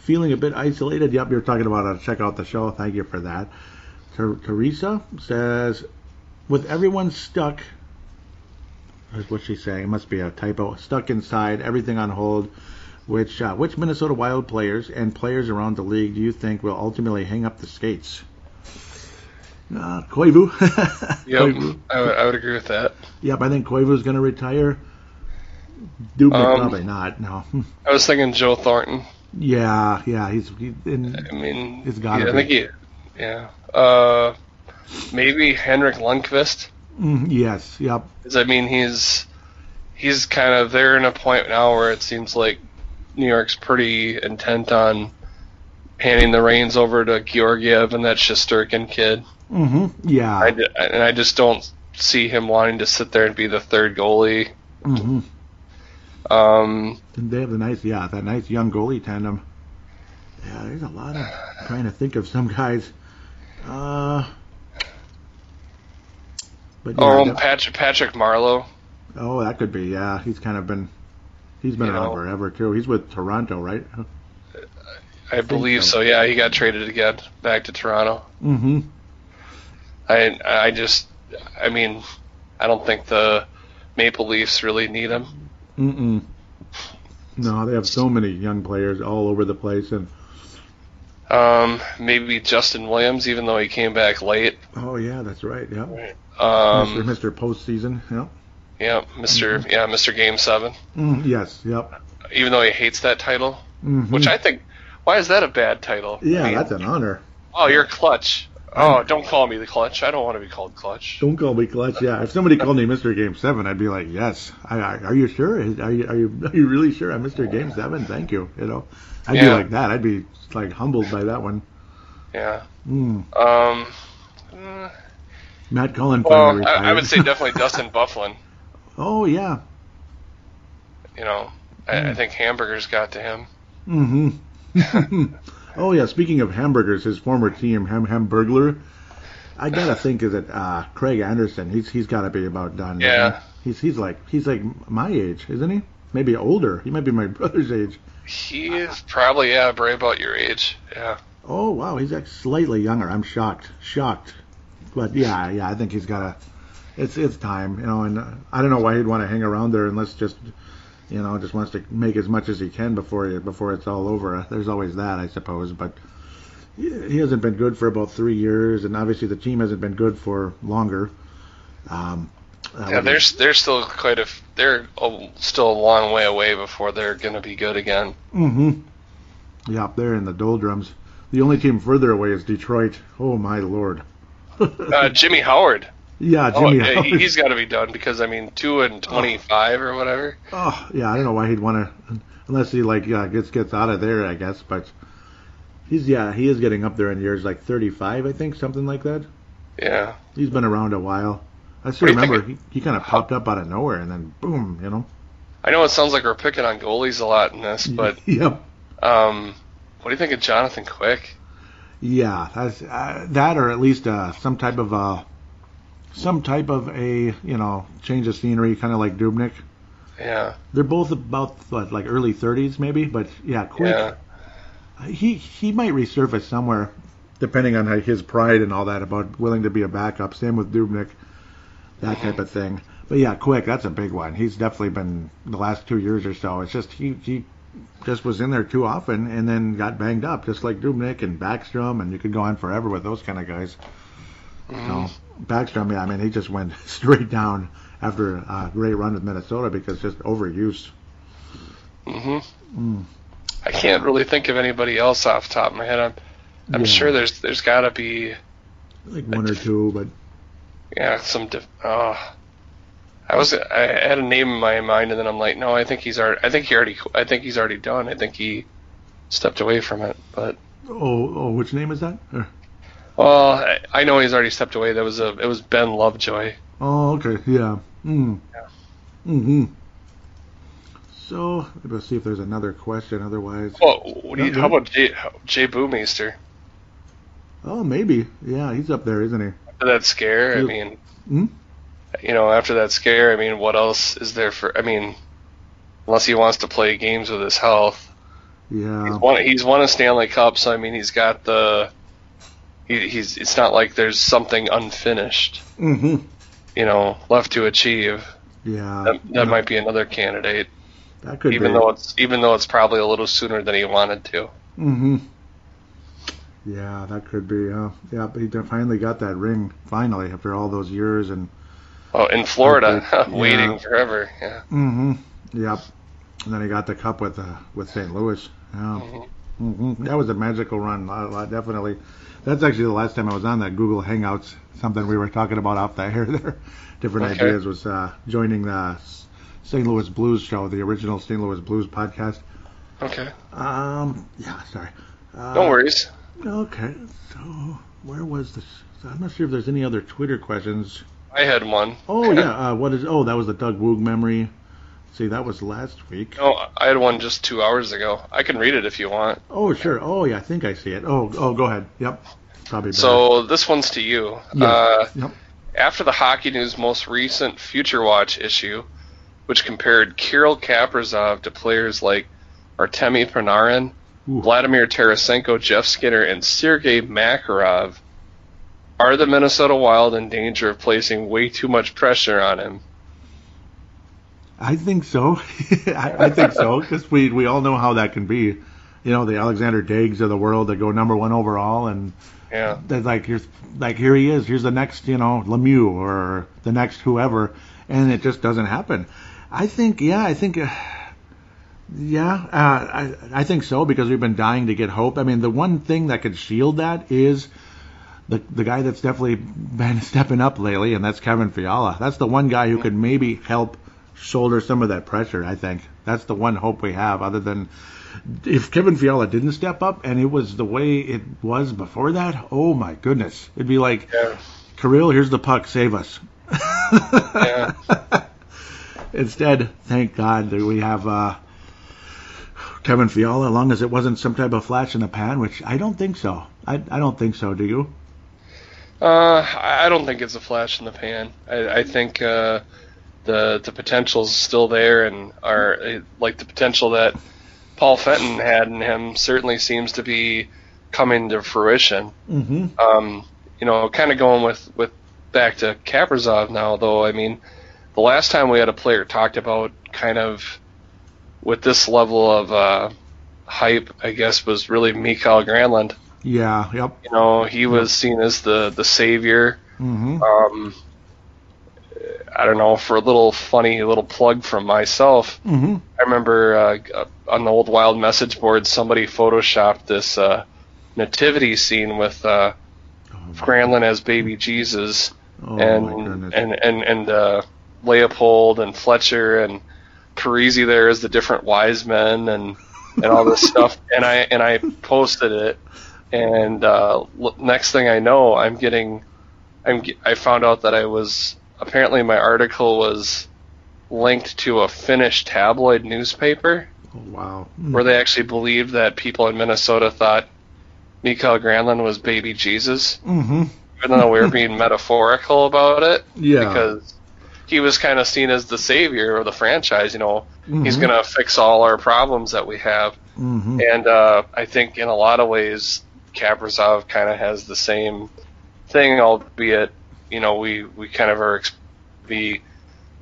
feeling a bit isolated. Yep, you're talking about uh, check out the show. Thank you for that. Ter- Teresa says, with everyone stuck, that's what she's saying. It must be a typo. Stuck inside, everything on hold. Which uh, which Minnesota Wild players and players around the league do you think will ultimately hang up the skates? Uh, Koivu. Yep, I would, I would agree with that. Yep, I think Koivu's going to retire. Dubnyk Um, probably not. No. I was thinking Joe Thornton. yeah, yeah, he's he, and I mean, It's gotta yeah, I think he, yeah. Uh, maybe Henrik Lundqvist. mm, yes, yep. 'Cause, I mean, he's he's kind of they're in a point now where it seems like New York's pretty intent on handing the reins over to Georgiev and that Shesterkin kid. Hmm Yeah. I, and I just don't see him wanting to sit there and be the third goalie. Mm-hmm. Um, And they have a nice, yeah, that nice young goalie tandem. Yeah, there's a lot of trying to think of some guys. Uh, but yeah, oh, Patrick Patrick Marleau. oh, that could be. Yeah, he's kind of been, he's been You around know. forever too. He's with Toronto, right? I believe so. so. Yeah, he got traded again back to Toronto. Mm-hmm. I I just I mean I don't think the Maple Leafs really need him. Mm-mm. No, they have so many young players all over the place, and Um, maybe Justin Williams, even though he came back late. oh yeah, that's right. Yeah, Um, Mr. Mr. Postseason. Yeah. yeah, mister Mm-hmm. yeah, Mister Game Seven. Mm, yes. Yep. Even though he hates that title, Mhm. which I think, why is that a bad title? Yeah, I mean, that's an honor. oh, you're clutch. Oh, don't call me the clutch. I don't want to be called clutch. Don't call me clutch. Yeah, if somebody called me Mr. Game Seven, I'd be like, yes. I, I, are you sure? Are you, are you are you really sure I'm Mr. Game Seven? Thank you. You know, I'd be like that. I'd be like humbled by that one. Yeah. Mm. Um. uh, Matt Cullen Well, I. I would say definitely Dustin Byfuglien. oh yeah. You know, I, I think hamburgers got to him. Mm-hmm. oh yeah. Speaking of hamburgers, his former team, Ham Hamburglar. I gotta think is it uh, Craig Anderson? He's he's got to be about done. Yeah. he? He's he's like he's like my age, isn't he? Maybe older. He might be my brother's age. He is probably yeah, Bray about your age. Yeah. Oh wow, he's like slightly younger. I'm shocked, shocked. But yeah, yeah, I think he's got to. It's it's time, you know. And uh, I don't know why he'd want to hang around there unless just, you know, just wants to make as much as he can before he, before it's all over. There's always that, I suppose. But he, hasn't been good for about three years, and obviously the team hasn't been good for longer. Um, Yeah, there's there's still quite a they're a, still a long way away before they're going to be good again. Mm-hmm. Yeah, up there in the doldrums. The only team further away is Detroit. Oh my lord. Uh, Jimmy Howard. Yeah, Oh, Jimmy. yeah, he- he's got to be done because I mean, two and twenty-five or whatever. Oh yeah, I don't know why he'd want to, unless he like uh, gets gets out of there, I guess. But he's yeah, he is getting up there in years, like 35, I think, something like that. Yeah, He's been around a while. I still What do you remember he, he kind of popped up out of nowhere and then boom, you know. I know it sounds like we're picking on goalies a lot in this, but yep, um, what do you think of Jonathan Quick? yeah, that's uh, that or at least uh, some type of uh, some type of a you know change of scenery, kind of like Dubnyk. Yeah, They're both about what, like early 30s, maybe, but yeah, quick. yeah, he he might resurface somewhere, depending on his pride and all that about willing to be a backup. Same with Dubnyk, that type of thing. But yeah, quick, that's a big one. He's definitely been the last two years or so. It's just he he just was in there too often and then got banged up, just like Dubnyk and Backstrom, and you could go on forever with those kind of guys. Mhm. So Backstrom, yeah, I mean, he just went straight down after a great run with Minnesota because just overuse. hmm Mm. I can't really think of anybody else off the top of my head. I'm I'm Yeah. sure there's there's got to be Like one or two, but yeah some. Dif- oh, I was I had a name in my mind and then I'm like, no, I think he's already. I think he already. I think he's already done. I think he stepped away from it. But oh, oh, which name is that? Or- Well, I, I know he's already stepped away. That was a it was Ben Lovejoy. Oh, okay, yeah. Mm. Yeah. Mm-hmm. So let's see if there's another question. Otherwise, Well, you, how about Jay, Jay Bouwmeester? oh, maybe. Yeah, he's up there, isn't he? After that scare, I mean, Hmm? you know, after that scare, I mean, what else is there for? I mean, unless he wants to play games with his health. Yeah. He's won. He's won a Stanley Cup, so I mean, he's got the. He, he's. It's not like there's something unfinished, Mm-hmm. you know, left to achieve. Yeah. That, that yeah, might be another candidate, That could even be. though it's even though it's probably a little sooner than he wanted to. Mm-hmm. Yeah, that could be. Uh, yeah, but he finally got that ring. Finally, after all those years, and Oh, in Florida, Okay, waiting yeah. forever. Yeah. mm-hmm. Yep. And then he got the cup with uh, with St. Louis. Yeah. Hmm That was a magical run. Uh, uh, definitely. That's actually the last time I was on that Google Hangouts. Something we were talking about off the air there. Different Okay. ideas was uh, joining the St. Louis Blues show, the original St. Louis Blues podcast. Okay. Um. Yeah. Sorry. Uh, No worries. Okay, so where was this? I'm not sure if there's any other Twitter questions. I had one. Oh yeah, uh, what is? Oh, that was the Doug Woog memory. See, that was last week. Oh, I had one just two hours ago. I can read it if you want. Oh sure. Oh yeah, I think I see it. Oh oh, go ahead. Yep, probably. Better. So this one's to you. Yeah. Uh, Yep. after the Hockey News most recent Future Watch issue, which compared Kirill Kaprizov to players like Artemi Panarin, Ooh. Vladimir Tarasenko, Jeff Skinner, and Sergei Makarov, are the Minnesota Wild in danger of placing way too much pressure on him? I think so. I, I think so because we we all know how that can be. You know, the Alexander Daigles of the world that go number one overall, and Yeah. that's like here's like here he is. Here's the next, you know, Lemieux or the next whoever, and it just doesn't happen. I think, yeah, I think, uh, yeah, uh, I I think so because we've been dying to get hope. I mean, the one thing that could shield that is. The, the guy that's definitely been stepping up lately, and that's Kevin Fiala. That's the one guy who could maybe help shoulder some of that pressure. I think that's the one hope we have. Other than if Kevin Fiala didn't step up and it was the way it was before that, oh my goodness, it'd be like, Yeah. Kirill, here's the puck, save us. Yeah. Instead, thank God that we have uh, Kevin Fiala, as long as it wasn't some type of flash in the pan, which I don't think so. I, I don't think so. Do you? Uh, I I don't think it's a flash in the pan. I, I think uh, the the potential's still there, and are like the potential that Paul Fenton had in him certainly seems to be coming to fruition. Mm-hmm. Um, you know, kind of going with with back to Kaprizov now, though. I mean, the last time we had a player talked about kind of with this level of uh, hype, I guess, was really Mikael Granlund. Yeah. Yep. You know, he was seen as the the savior. Mm-hmm. Um, I don't know, for a little funny little plug from myself, Mm-hmm. I remember uh, on the old Wild message board, somebody photoshopped this uh, nativity scene with uh, Granlund as baby Jesus Oh and and and and uh, Leopold and Fletcher and Parise there as the different wise men and and all this stuff. And I and I posted it, and uh, l- next thing I know, I'm getting, I'm I found out that I was apparently my article was linked to a Finnish tabloid newspaper oh, wow. where they actually believed that people in Minnesota thought Mikael Granlund was baby Jesus Mm-hmm. even though we were being metaphorical about it, Yeah. because he was kind of seen as the savior of the franchise. You know, he's Mhm. going to fix all our problems that we have, Mm-hmm. and uh, I think in a lot of ways, Kaprizov kind of has the same thing, albeit you know we we kind of are be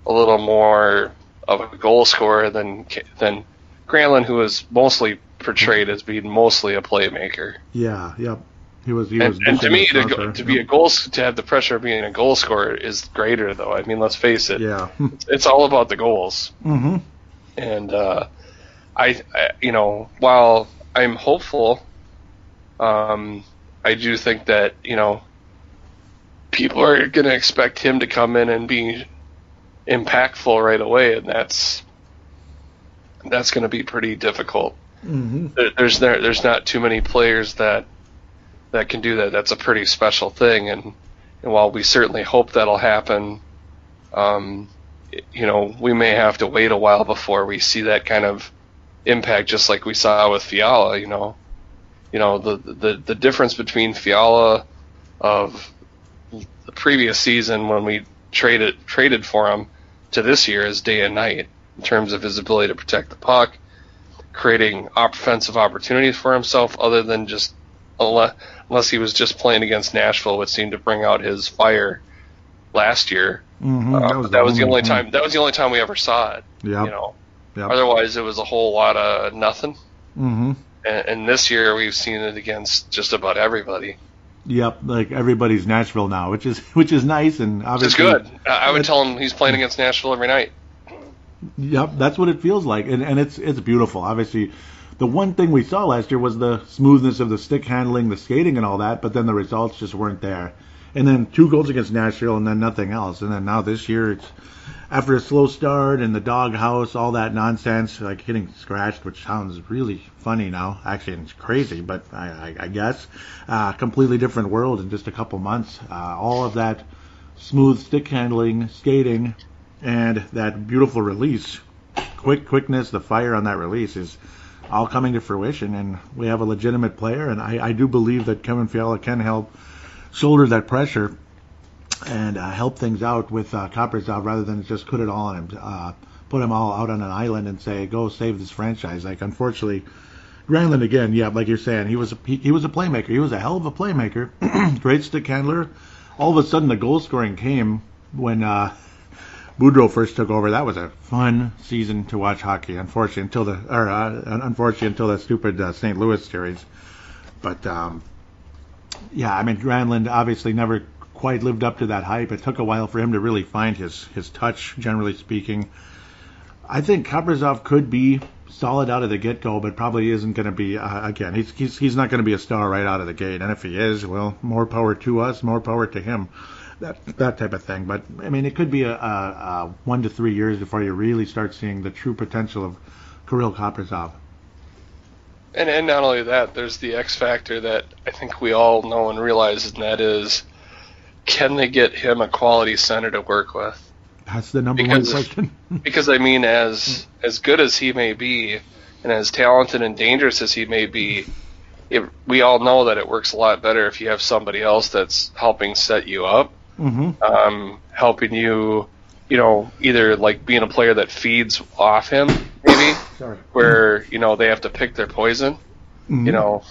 a little more of a goal scorer than than Granlund, who is mostly portrayed as being mostly a playmaker. Yeah. Yep. He was. He was. And, and to me, to, go, to be a goal, to have the pressure of being a goal scorer is greater, though. I mean, let's face it, Yeah. it's all about the goals. mm-hmm. And uh, I, I, you know, while I'm hopeful, um, I do think that you know people are going to expect him to come in and be impactful right away, and that's that's going to be pretty difficult. Mm-hmm. There, there's there, there's not too many players that that can do that. That's a pretty special thing, and, and while we certainly hope that'll happen, um, you know, we may have to wait a while before we see that kind of impact, just like we saw with Fiala. You know, you know the the the difference between Fiala of the previous season when we traded traded for him to this year is day and night in terms of his ability to protect the puck, creating offensive opportunities for himself, other than just unless, he was just playing against Nashville, which seemed to bring out his fire last year. Mm-hmm. Uh, that was, that was the only time. That was the only time we ever saw it. Yeah. You know. Yep. Otherwise, it was a whole lot of nothing. Mm-hmm. And, and this year, we've seen it against just about everybody. Yep, like everybody's Nashville now, which is which is nice and obviously It's good. I I would tell him he's playing against Nashville every night. Yep, that's what it feels like, and and it's it's beautiful. Obviously, the one thing we saw last year was the smoothness of the stick handling, the skating, and all that, but then the results just weren't there. And then two goals against Nashville, and then nothing else. And then now this year, it's after a slow start and the doghouse, all that nonsense, like hitting scratched, which sounds really funny now. Actually, it's crazy, but I, I, I guess uh, completely different world in just a couple months. Uh, all of that smooth stick handling, skating, and that beautiful release, quick quickness, the fire on that release is all coming to fruition, and we have a legitimate player, and I, I do believe that Kevin Fiala can help shoulder that pressure and uh, help things out with uh, Kaprizov rather than just put it all on him, uh, put him all out on an island and say, go save this franchise. Like, unfortunately, Granlund again, yeah, like you're saying, he was a, he, he was a playmaker. He was a hell of a playmaker, great stick handler. All of a sudden, the goal scoring came when uh, Boudreau first took over. That was a fun season to watch hockey. Unfortunately, until the or uh, unfortunately until that stupid uh, St. Louis series. But um, yeah, I mean, Granlund obviously never quite lived up to that hype. It took a while for him to really find his his touch, generally speaking. I think Kaprizov could be solid out of the get go, but probably isn't going to be. Uh, again, he's he's he's not going to be a star right out of the gate. And if he is, well, more power to us, more power to him. That that type of thing. But I mean, it could be a, a, a one to three years before you really start seeing the true potential of Kirill Kaprizov. And and not only that, there's the X factor that I think we all know and realize, and that is, can they get him a quality center to work with? That's the number Because- one question. Because I mean, as as good as he may be, and as talented and dangerous as he may be, it, we all know that it works a lot better if you have somebody else that's helping set you up, hmm um, helping you, you know, either like being a player that feeds off him, maybe, Sorry. where you know they have to pick their poison. Mhm. You know,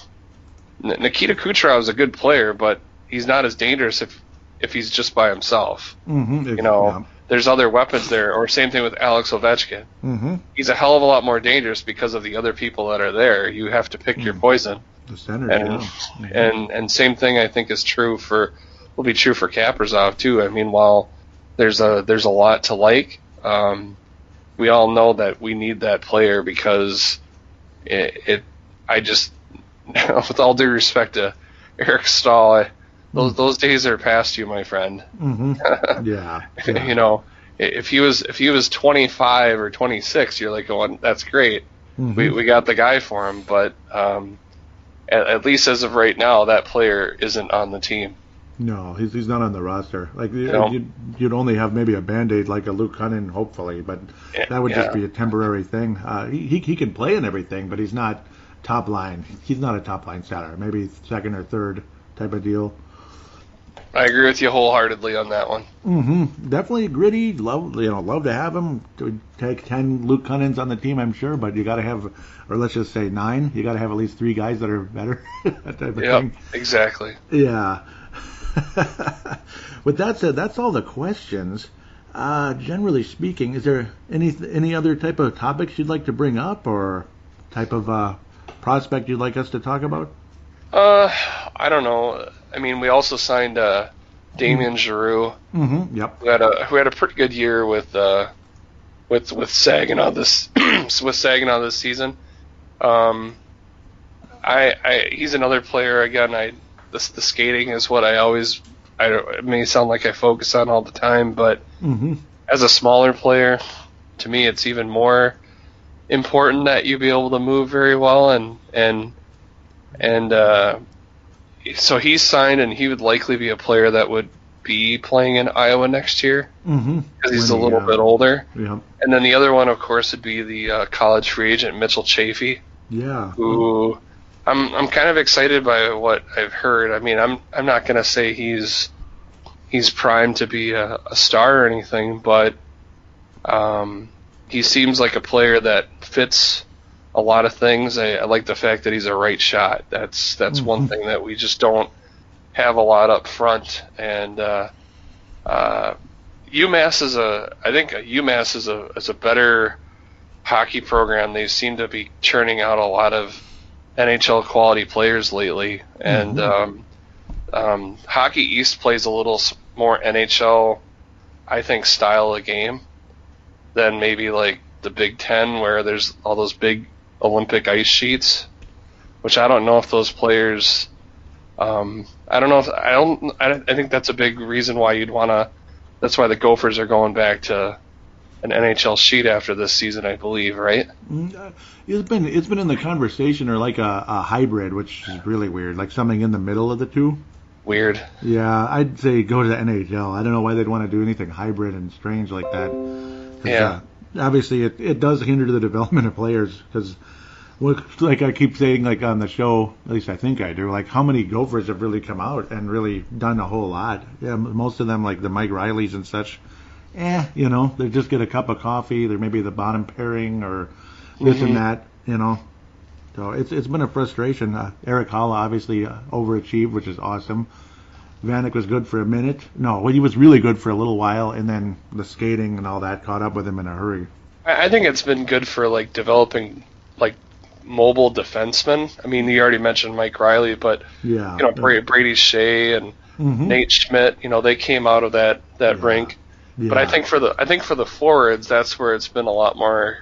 Nikita Kucherov is a good player, but he's not as dangerous if if he's just by himself. Mhm. You know, there's other weapons there, or same thing with Alex Ovechkin. hmm He's a hell of a lot more dangerous because of the other people that are there. You have to pick your poison, The center. and yeah. Mhm. and and same thing I think is true for will be true for Kaprizov too. I mean, while there's a there's a lot to like, um, we all know that we need that player because it, it I just with all due respect to Eric Staal, I, those those days are past you, my friend. hmm yeah. yeah. you know, if he was if he was 25 or 26, you're like going, that's great. Mhm. We we got the guy for him, but um, at, at least as of right now, that player isn't on the team. No, he's he's not on the roster. Like you No. you'd, you'd only have maybe a band aid like a Luke Kunin, hopefully, but that would just be a temporary thing. Uh, he, he he can play in everything, but he's not top line. He's not a top line center. Maybe second or third type of deal. I agree with you wholeheartedly on that one. Mm-hmm. Definitely gritty. Love you know love to have him. To take ten Luke Kunins on the team, I'm sure, but you got to have, or let's just say nine. You got to have at least three guys that are better. that type of Yep, thing. exactly. Yeah. With that said, that's all the questions. Uh, generally speaking, is there any any other type of topics you'd like to bring up, or type of uh, prospect you'd like us to talk about? Uh, I don't know. I mean, we also signed uh, Damien Giroux, Mm-hmm. Yep. who had a who had a pretty good year with uh, with with Saginaw this with Saginaw this season. Um, I, I he's another player again. I this the skating is what I always I don't, it may sound like I focus on all the time, but Mm-hmm. as a smaller player, to me it's even more important that you be able to move very well and and and uh, so he's signed, and he would likely be a player that would be playing in Iowa next year Mm-hmm. because he's a little bit older. Yeah. And then the other one, of course, would be the uh, college free agent Mitchell Chaffee, Yeah. who I'm I'm kind of excited by what I've heard. I mean, I'm I'm not gonna say he's he's primed to be a, a star or anything, but um, he seems like a player that fits a lot of things. I, I like the fact that he's a right shot. That's that's one thing that we just don't have a lot up front. And uh, uh, UMass is a I think UMass is a is a better hockey program. They seem to be churning out a lot of NHL quality players lately, and um, um, Hockey East plays a little more NHL, I think, style of game than maybe like the Big Ten, where there's all those big Olympic ice sheets, which I don't know if those players. Um, I don't know if I don't. I, I think that's a big reason why you'd want to. That's why the Gophers are going back to an NHL sheet after this season, I believe, right? Mm, uh, It's been it's been in the conversation or like a, a hybrid, which is really weird, like something in the middle of the two. Weird. Yeah, I'd say go to the NHL. I don't know why they'd want to do anything hybrid and strange like that. Yeah. uh, obviously, it, it does hinder the development of players because, like I keep saying, like on the show, at least I think I do. Like how many Gophers have really come out and really done a whole lot? Yeah, most of them, like the Mike Rileys and such. Eh, you know, they just get a cup of coffee. They're maybe the bottom pairing or this Mhm. and that. You know. So it's it's been a frustration. Uh, Erik Haula obviously uh, overachieved, which is awesome. Vanek was good for a minute. No, well, he was really good for a little while, and then the skating and all that caught up with him in a hurry. I think it's been good for like developing like mobile defensemen. I mean, you already mentioned Mike Riley, but Yeah. you know Bra- Brady Skjei and Mhm. Nate Schmidt. You know, they came out of that that Yeah. rink. Yeah. But I think for the I think for the forwards, that's where it's been a lot more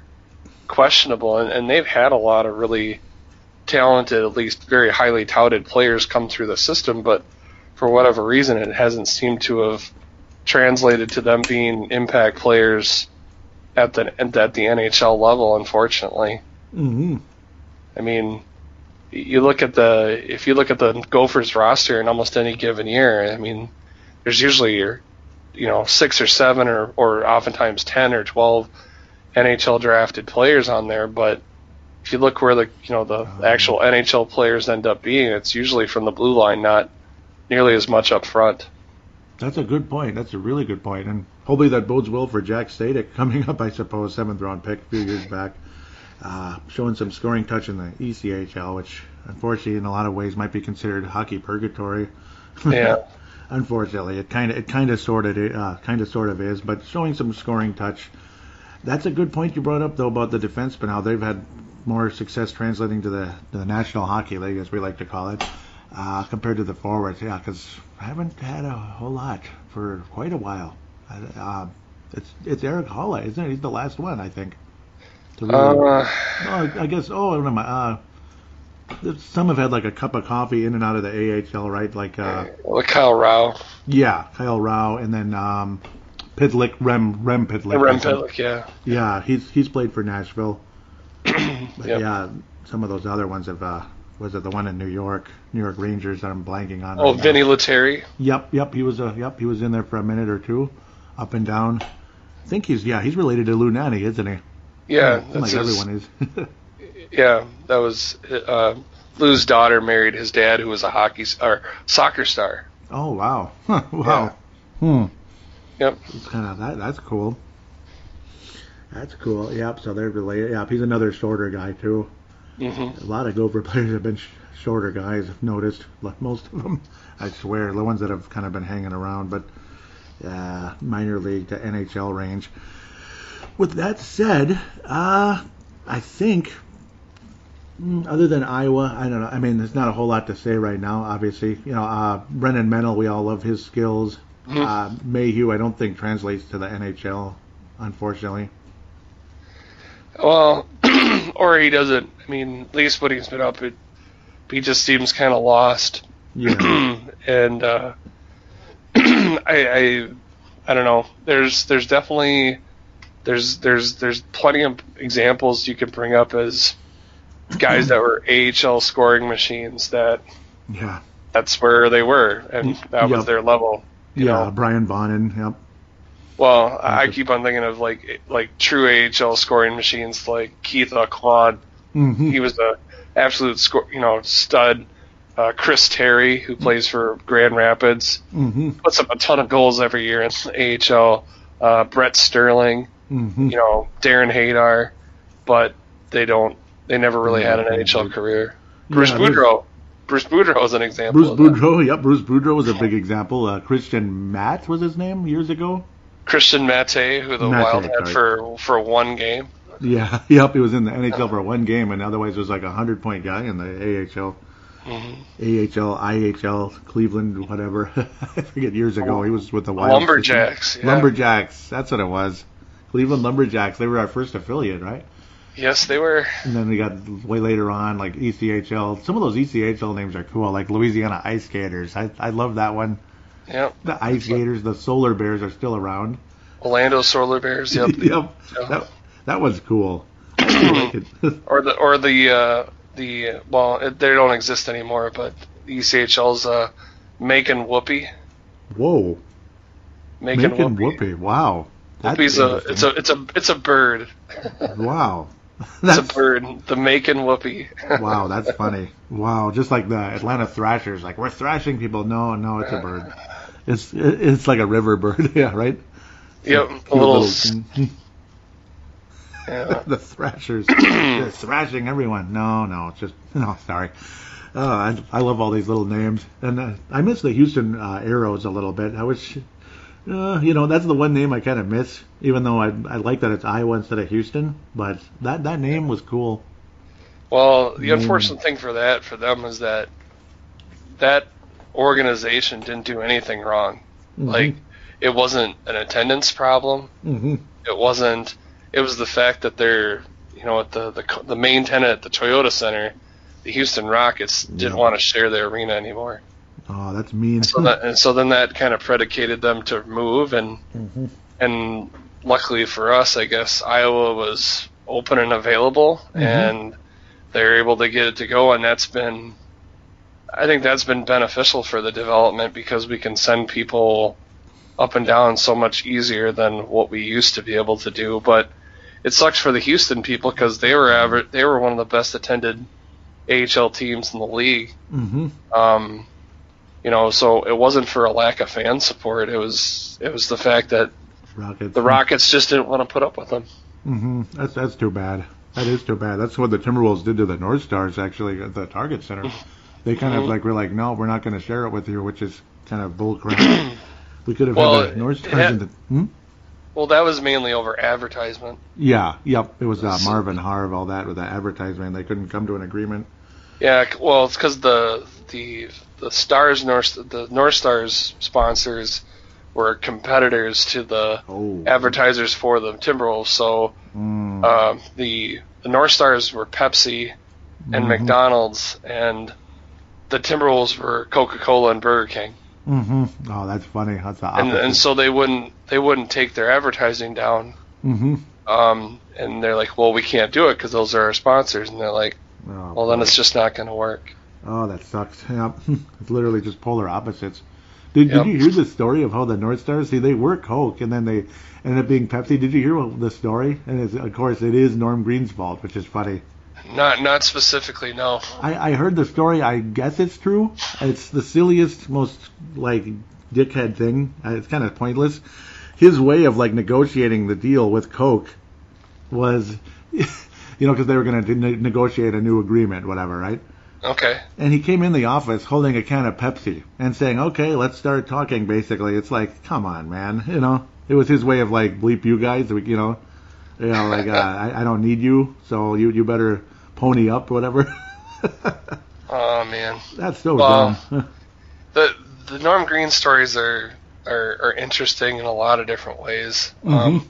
questionable, and, and they've had a lot of really talented, at least very highly touted players come through the system, but for whatever reason, it hasn't seemed to have translated to them being impact players at the at the NHL level. Unfortunately, Mhm. I mean, you look at the if you look at the Gophers roster in almost any given year, I mean, there's usually your you know six or seven or or oftentimes ten or twelve NHL drafted players on there, but if you look where the you know the actual NHL players end up being, it's usually from the blue line, not nearly as much up front. That's a good point. That's a really good point, and hopefully that bodes well for Jack Sadek coming up. I suppose seventh round pick a few years back, uh, showing some scoring touch in the ECHL, which unfortunately in a lot of ways might be considered hockey purgatory. Yeah. unfortunately, it kind of it kind of sort of uh, kind of sort of is, but showing some scoring touch. That's a good point you brought up though about the defensemen, how they've had more success translating to the the National Hockey League, as we like to call it, uh, compared to the forwards. Yeah, because I haven't had a whole lot for quite a while. Uh, it's it's Erik Haula, isn't it? He's the last one, I think. to really- Uh, Oh, I guess. Oh, no, my. Uh, some have had like a cup of coffee in and out of the AHL, right? Like, uh, Kyle Rau, yeah, Kyle Rau, and then um, Pitlick, Rem, Rem Pitlick. Rem Pitlick, yeah. Yeah, he's he's played for Nashville. But Yep. yeah, some of those other ones have. Uh, was it the one in New York, New York Rangers that I'm blanking on? Oh, right now. Vinny Lettieri. Yep, yep. He was. Uh, yep, he was in there for a minute or two, up and down. I think he's. Yeah, he's related to Lou Nanne, isn't he? Yeah, that's like his- everyone is. Yeah, that was uh, Lou's daughter married his dad, who was a hockey or soccer star. oh wow, huh, wow. Hmm. Yep. It's kind of that. That's cool. That's cool. Yep. So they're related. Yep. He's another shorter guy too. Hmm A lot of Gopher players have been sh- shorter guys. I've noticed. Like most of them, I swear, the ones that have kind of been hanging around, but uh, minor league to NHL range. With that said, uh, I think. mm, Other than Iowa, I don't know. I mean, there's not a whole lot to say right now. Obviously, you know, uh, Brennan Menell, we all love his skills. Mhm. Uh, Mayhew, I don't think translates to the NHL, unfortunately. Well, or he doesn't. I mean, at least when he's been up, it he just seems kind of lost. Yeah. and uh, I, I I don't know. There's there's definitely there's there's there's plenty of examples you can bring up as guys that were AHL scoring machines that yeah. that's where they were, and that was their level. You yeah, know? Brian Bonin. Yep. Well, I keep on thinking of like like true AHL scoring machines like Keith Claude. hmm He was a absolute score, you know, stud. Uh, Chris Terry, who plays for Grand Rapids, hmm puts up a ton of goals every year in the AHL. Uh, Brett Sterling, hmm you know, Darren Haydar, but they don't. They never really had an NHL career. Bruce Yeah, Boudreau. Bruce Boudreau is an example. Bruce. Boudreau. Yep, Bruce Boudreau was a big example. Uh, Christian Matte was his name years ago. Christian Matte, who the Matte, Wild had sorry. for for one game. Yeah, yep, he was in the NHL for one game, and otherwise was like a hundred point guy in the AHL, Mm-hmm. AHL, IHL, Cleveland, whatever. I forget years ago he was with the Wild. Lumberjacks. Yeah. Lumberjacks, that's what it was. Cleveland Lumberjacks. They were our first affiliate, right? Yes, they were. And then we got way later on like ECHL. Some of those ECHL names are cool, like Louisiana Ice Skaters. I I love that one. Yep. The Ice Skaters, the Solar Bears are still around. Orlando Solar Bears. Yep. yep. Yeah. That, that was cool. I like it. or the or the uh, the well, it, they don't exist anymore. But the ECHL's uh, Macon Whoopee. Whoa. Macon, Making Whoopi. whoopee. Wow. That's Whoopi's a it's a it's a it's a bird. wow. It's That's a bird. The Macon Whoopee. wow. That's funny. Wow. Just like the Atlanta Thrashers, like we're thrashing people. No, no, it's a bird. It's it's like a river bird. yeah, right. yep. A little. little- yeah. the Thrashers. They're thrashing everyone. No, no, it's just no. Sorry. Oh, I, I love all these little names, and uh, I miss the Houston uh, Arrows a little bit. I wish, uh, you know, that's the one name I kind of miss. Even though I I like that it's Iowa instead of Houston, but that that name was cool. Well, the unfortunate thing for that for them is that that organization didn't do anything wrong. Like it wasn't an attendance problem. hmm It wasn't. It was the fact that they're you know at the the the main tenant at the Toyota Center, the Houston Rockets didn't Yeah. want to share their arena anymore. Oh, that's mean. So that and so then that kind of predicated them to move and Mhm. and luckily for us, I guess Iowa was open and available, Mhm. and they're able to get it to go, and that's been, I think that's been beneficial for the development because we can send people up and down so much easier than what we used to be able to do. But it sucks for the Houston people because they were aver- they were one of the best attended AHL teams in the league. hmm Um, you know, so it wasn't for a lack of fan support. It was it was the fact that Rockets. the Rockets just didn't want to put up with them. Mm-hmm. That's that's too bad. That is too bad. That's what the Timberwolves did to the North Stars actually at the Target Center. They kind of Mhm. like were like, no, we're not going to share it with you, which is kind of bullcrap. we could have Well, had the North Stars had- in the. Hmm? Well, that was mainly over advertisement. Yeah, yep. It was uh, Marv and Harv, all that with the advertisement. They couldn't come to an agreement. Yeah, well, it's because the the the Stars North the North Stars sponsors were competitors to the Oh. advertisers for the Timberwolves. So Mm. um, the the North Stars were Pepsi and Mhm. McDonald's, and the Timberwolves were Coca Cola and Burger King. hmm Oh, that's funny. That's the and and so they wouldn't they wouldn't take their advertising down. hmm Um, and they're like, well, we can't do it because those are our sponsors. And they're like, Oh, well, then it's just not going to work. Oh, that sucks. Yep. it's literally just polar opposites. Did, Yep. did you hear the story of how the North Stars, see, they were Coke and then they ended up being Pepsi? Did you hear the story? And it's, of course, it is Norm Green's fault, which is funny. Not not specifically, no. I, I heard the story. I guess it's true. It's the silliest, most, like, dickhead thing. Uh, It's kind of pointless. His way of, like, negotiating the deal with Coke was, you know, because they were going to ne- negotiate a new agreement, whatever, right? Okay. And he came in the office holding a can of Pepsi and saying, "Okay, let's start talking." Basically, it's like, come on, man. You know, it was his way of like, bleep you guys. You know, you know, like uh, I, I don't need you, so you you better pony up, or whatever. Oh man, That's so Well, dumb. the the Norm Green stories are are, are interesting in a lot of different ways. Um,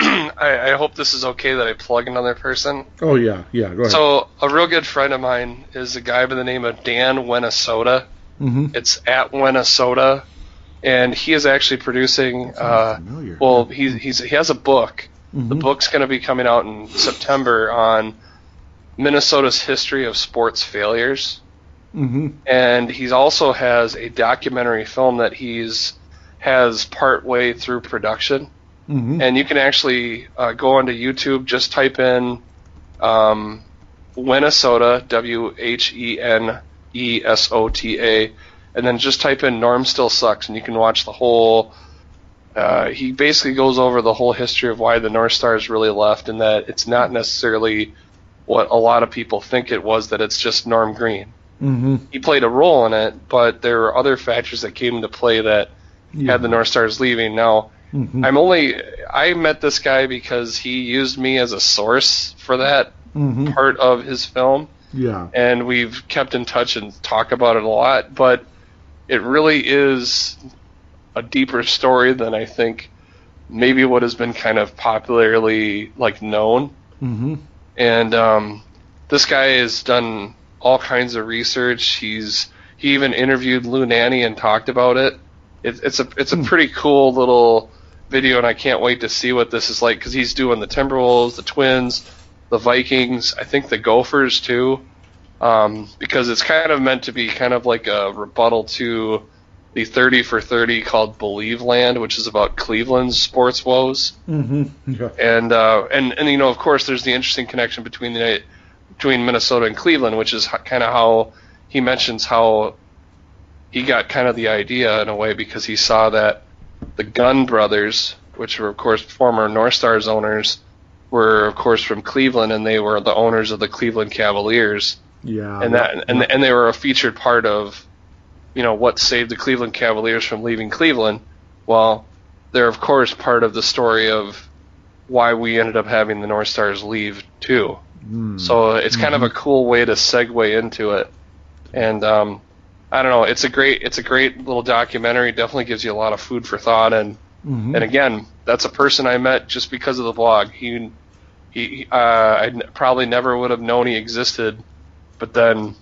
I, I hope this is okay that I plug another person. oh yeah, yeah. Go ahead. So a real good friend of mine is a guy by the name of Dan Winnesota. hmm It's at Winnesota, and he is actually producing. Uh, well, he's, he's he has a book. The Mhm. book's going to be coming out in September on Minnesota's history of sports failures. Mm-hmm. and he also has a documentary film that he's has part way through production Mm-hmm. and you can actually uh, go onto YouTube. Just type in um, Whenesota, W H E N E S O T A, and then just type in Norm Still Sucks, and you can watch the whole. Uh, he basically goes over the whole history of why the North Stars really left, and that it's not necessarily what a lot of people think it was. That it's just Norm Green. Mm-hmm. He played a role in it, but there were other factors that came into play that Yeah. had the North Stars leaving. Now, Mhm. I'm only I met this guy because he used me as a source for that Mhm. part of his film, Yeah. and we've kept in touch and talk about it a lot. But it really is a deeper story than I think maybe what has been kind of popularly like known. Mm-hmm. And um, this guy has done all kinds of research. He's he even interviewed Lou Nanne and talked about it. it it's a it's a pretty cool little video, and I can't wait to see what this is like because he's doing the Timberwolves, the Twins, the Vikings, I think the Gophers too, um, because it's kind of meant to be kind of like a rebuttal to the 30 for 30 called Believeland, which is about Cleveland's sports woes Mm-hmm. Yeah. and uh, and and you know, of course, there's the interesting connection between the between Minnesota and Cleveland, which is kind of how he mentions how he got kind of the idea in a way because he saw that the Gund brothers, which were of course former North Stars owners, were of course from Cleveland, and they were the owners of the Cleveland Cavaliers, Yeah. and that and and they were a featured part of, you know, what saved the Cleveland Cavaliers from leaving Cleveland. Well, they're of course part of the story of why we ended up having the North Stars leave too. Mm. So it's kind of a cool way to segue into it, and um, I don't know. It's a great it's a great little documentary. Definitely gives you a lot of food for thought. And Mhm. and again, that's a person I met just because of the blog. He he uh, I probably never would have known he existed, but then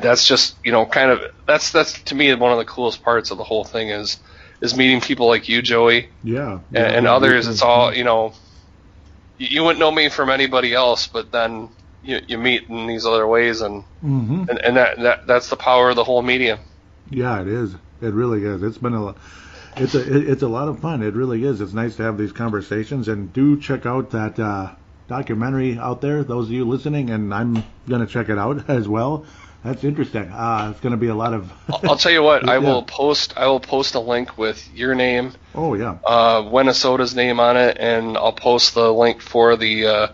that's just you know kind of that's that's to me one of the coolest parts of the whole thing is is meeting people like you, Joey, yeah. and, yeah. and others. It's all you know. You wouldn't know me from anybody else, but then you, you meet in these other ways, and Mm-hmm. and, and that, that that's the power of the whole medium. Yeah, it is. It really is. It's been a, it's a, it- it's a lot of fun. It really is. It's nice to have these conversations, and do check out that uh, documentary out there. Those of you listening, and I'm gonna check it out as well. That's interesting. Uh, it's gonna be a lot of. I'll, tell you what. I Yeah. will post. I will post a link with your name, oh yeah. uh, Whenesota's name on it, and I'll post the link for the uh,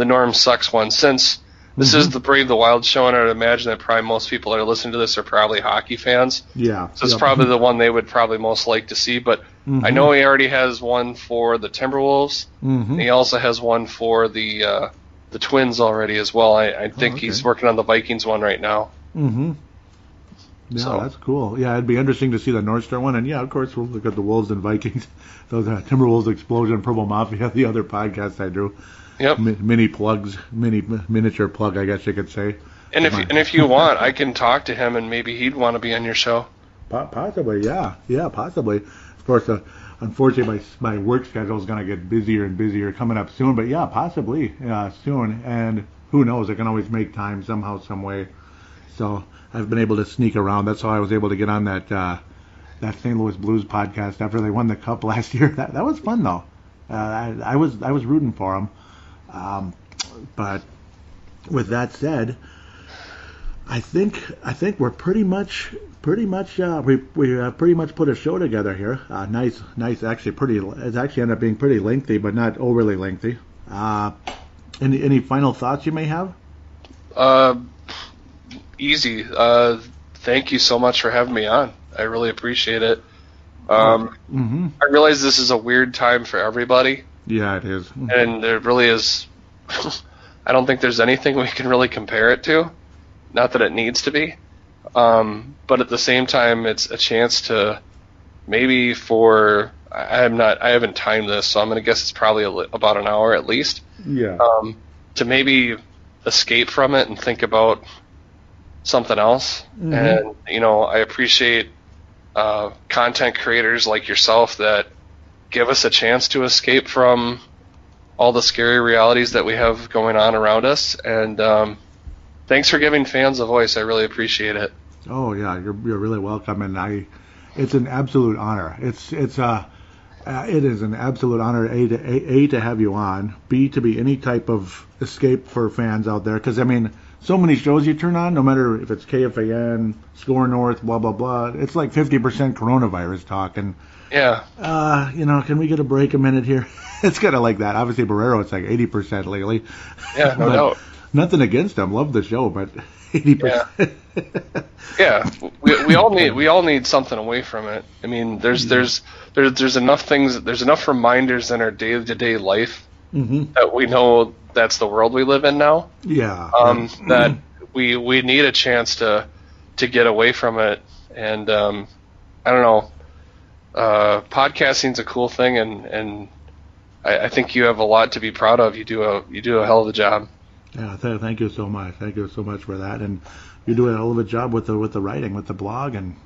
the Norm Sucks one. Since this is the Brave the Wild show, and I would imagine that probably most people that are listening to this are probably hockey fans. Yeah. So it's Yep. probably the one they would probably most like to see. But I Mhm. know he already has one for the Timberwolves. Mhm. He also has one for the uh, the Twins already as well. I, I think Oh, okay. he's working on the Vikings one right now. Mm-hmm. Yeah, So- that's cool. Yeah, it'd be interesting to see the North Star one, and yeah, of course we'll look at the Wolves and Vikings, those uh, Timberwolves Explosion, Purple Mafia, the other podcast I do. Yep. Mi- mini plugs, mini miniature plug, I guess you could say. And if Come and if you want, I can talk to him, and maybe he'd want to be on your show. Po- Possibly, yeah, yeah, possibly. Of course, uh, unfortunately, my my work schedule is going to get busier and busier coming up soon. But yeah, possibly uh, soon. And who knows? I can always make time somehow, some way. So I've been able to sneak around. That's how I was able to get on that uh, that St. Louis Blues podcast after they won the cup last year. That that was fun though. Uh, I, I was I was rooting for them. Um, but with that said, I think I think we're pretty much pretty much uh, we we uh, pretty much put a show together here. Uh, nice nice actually pretty it's actually ended up being pretty lengthy but not overly lengthy. Uh, any any final thoughts you may have? Uh, easy. Uh, thank you so much for having me on. I really appreciate it. Um, Mm-hmm. I realize this is a weird time for everybody, Yeah, it is. and there really is. I don't think there's anything we can really compare it to. Not that it needs to be, um, but at the same time, it's a chance to maybe for I am not I haven't timed this, so I'm gonna guess it's probably a, li- about an hour at least. Yeah. um, to maybe escape from it and think about something else. Mhm. And you know, I appreciate uh, content creators like yourself that give us a chance to escape from all the scary realities that we have going on around us. And um, thanks for giving fans a voice. I really appreciate it. Oh yeah, you're you're really welcome, and I, it's an absolute honor. It's it's a, uh, it is an absolute honor a to a, a to have you on, b to be any type of escape for fans out there, because I mean, so many shows you turn on, no matter if it's KFAN, Score North, blah blah blah, it's like 50% coronavirus talk, and Yeah. uh, you know, can we get a break a minute here? it's kind of like that. Obviously, Barreiro, it's like 80% lately. Yeah, no doubt. Nothing against him, love the show, but 80%. Yeah, we, we all need we all need something away from it. I mean, there's there's there's there's enough things there's enough reminders in our day to day life hmm that we know that's the world we live in now. Yeah. Um, that we we need a chance to to get away from it, and um, I don't know. Uh, podcasting's a cool thing, and and I, I think you have a lot to be proud of. You do a you do a hell of a job. Yeah, th- thank you so much. Thank you so much for that, and you do a hell of a job with the with the writing, with the blog, and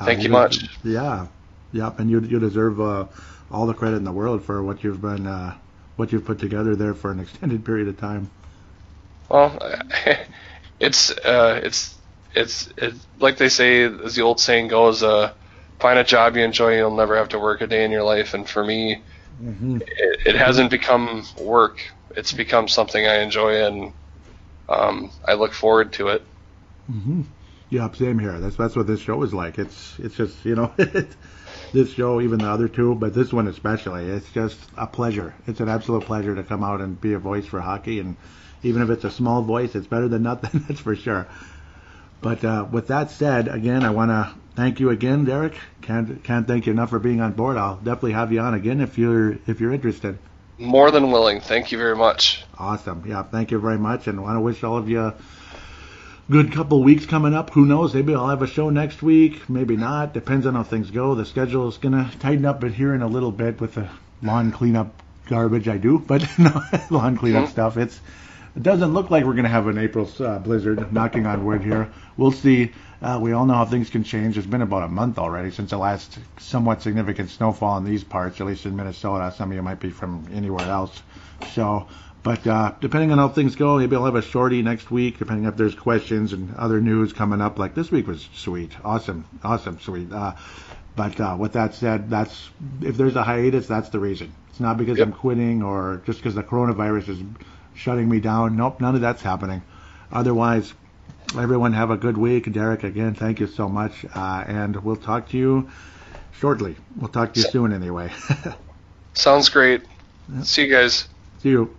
uh, Thank you des- much. Yeah, yep, and you you deserve uh, all the credit in the world for what you've been uh, what you've put together there for an extended period of time. Well, it's uh, it's it's it's like they say, as the old saying goes, uh, find a job you enjoy, you'll never have to work a day in your life. And for me, hmm it, it hasn't become work; it's become something I enjoy, and um, I look forward to it. hmm Yep, same here. That's that's what this show is like. It's it's just you know this show, even the other two, but this one especially. It's just a pleasure. It's an absolute pleasure to come out and be a voice for hockey, and even if it's a small voice, it's better than nothing. That's for sure. But uh, with that said, again, I want to thank you again, Derek. Can't can't thank you enough for being on board. I'll definitely have you on again if you're if you're interested. More than willing. Thank you very much. Awesome. Yeah, thank you very much, and want to wish all of you a good couple weeks coming up. Who knows? Maybe I'll have a show next week. Maybe not. Depends on how things go. The schedule is gonna tighten up but here in a little bit with the lawn cleanup garbage I do, but no lawn cleanup Mhm. stuff. It's it doesn't look like we're gonna have an April uh, blizzard. Knocking on wood here. We'll see. Uh, we all know how things can change. It's been about a month already since the last somewhat significant snowfall in these parts, at least in Minnesota. Some of you might be from anywhere else. So, but uh, depending on how things go, maybe I'll have a shorty next week, depending if there's questions and other news coming up. Like this week was sweet, awesome, awesome, sweet. Uh, but uh, with that said, that's if there's a hiatus, that's the reason. It's not because Yep. I'm quitting or just because the coronavirus is shutting me down. Nope, none of that's happening. Otherwise, everyone have a good week. Derek, again, thank you so much, uh, and we'll talk to you shortly. We'll talk to you So- soon, anyway. Sounds great. See you guys. See you.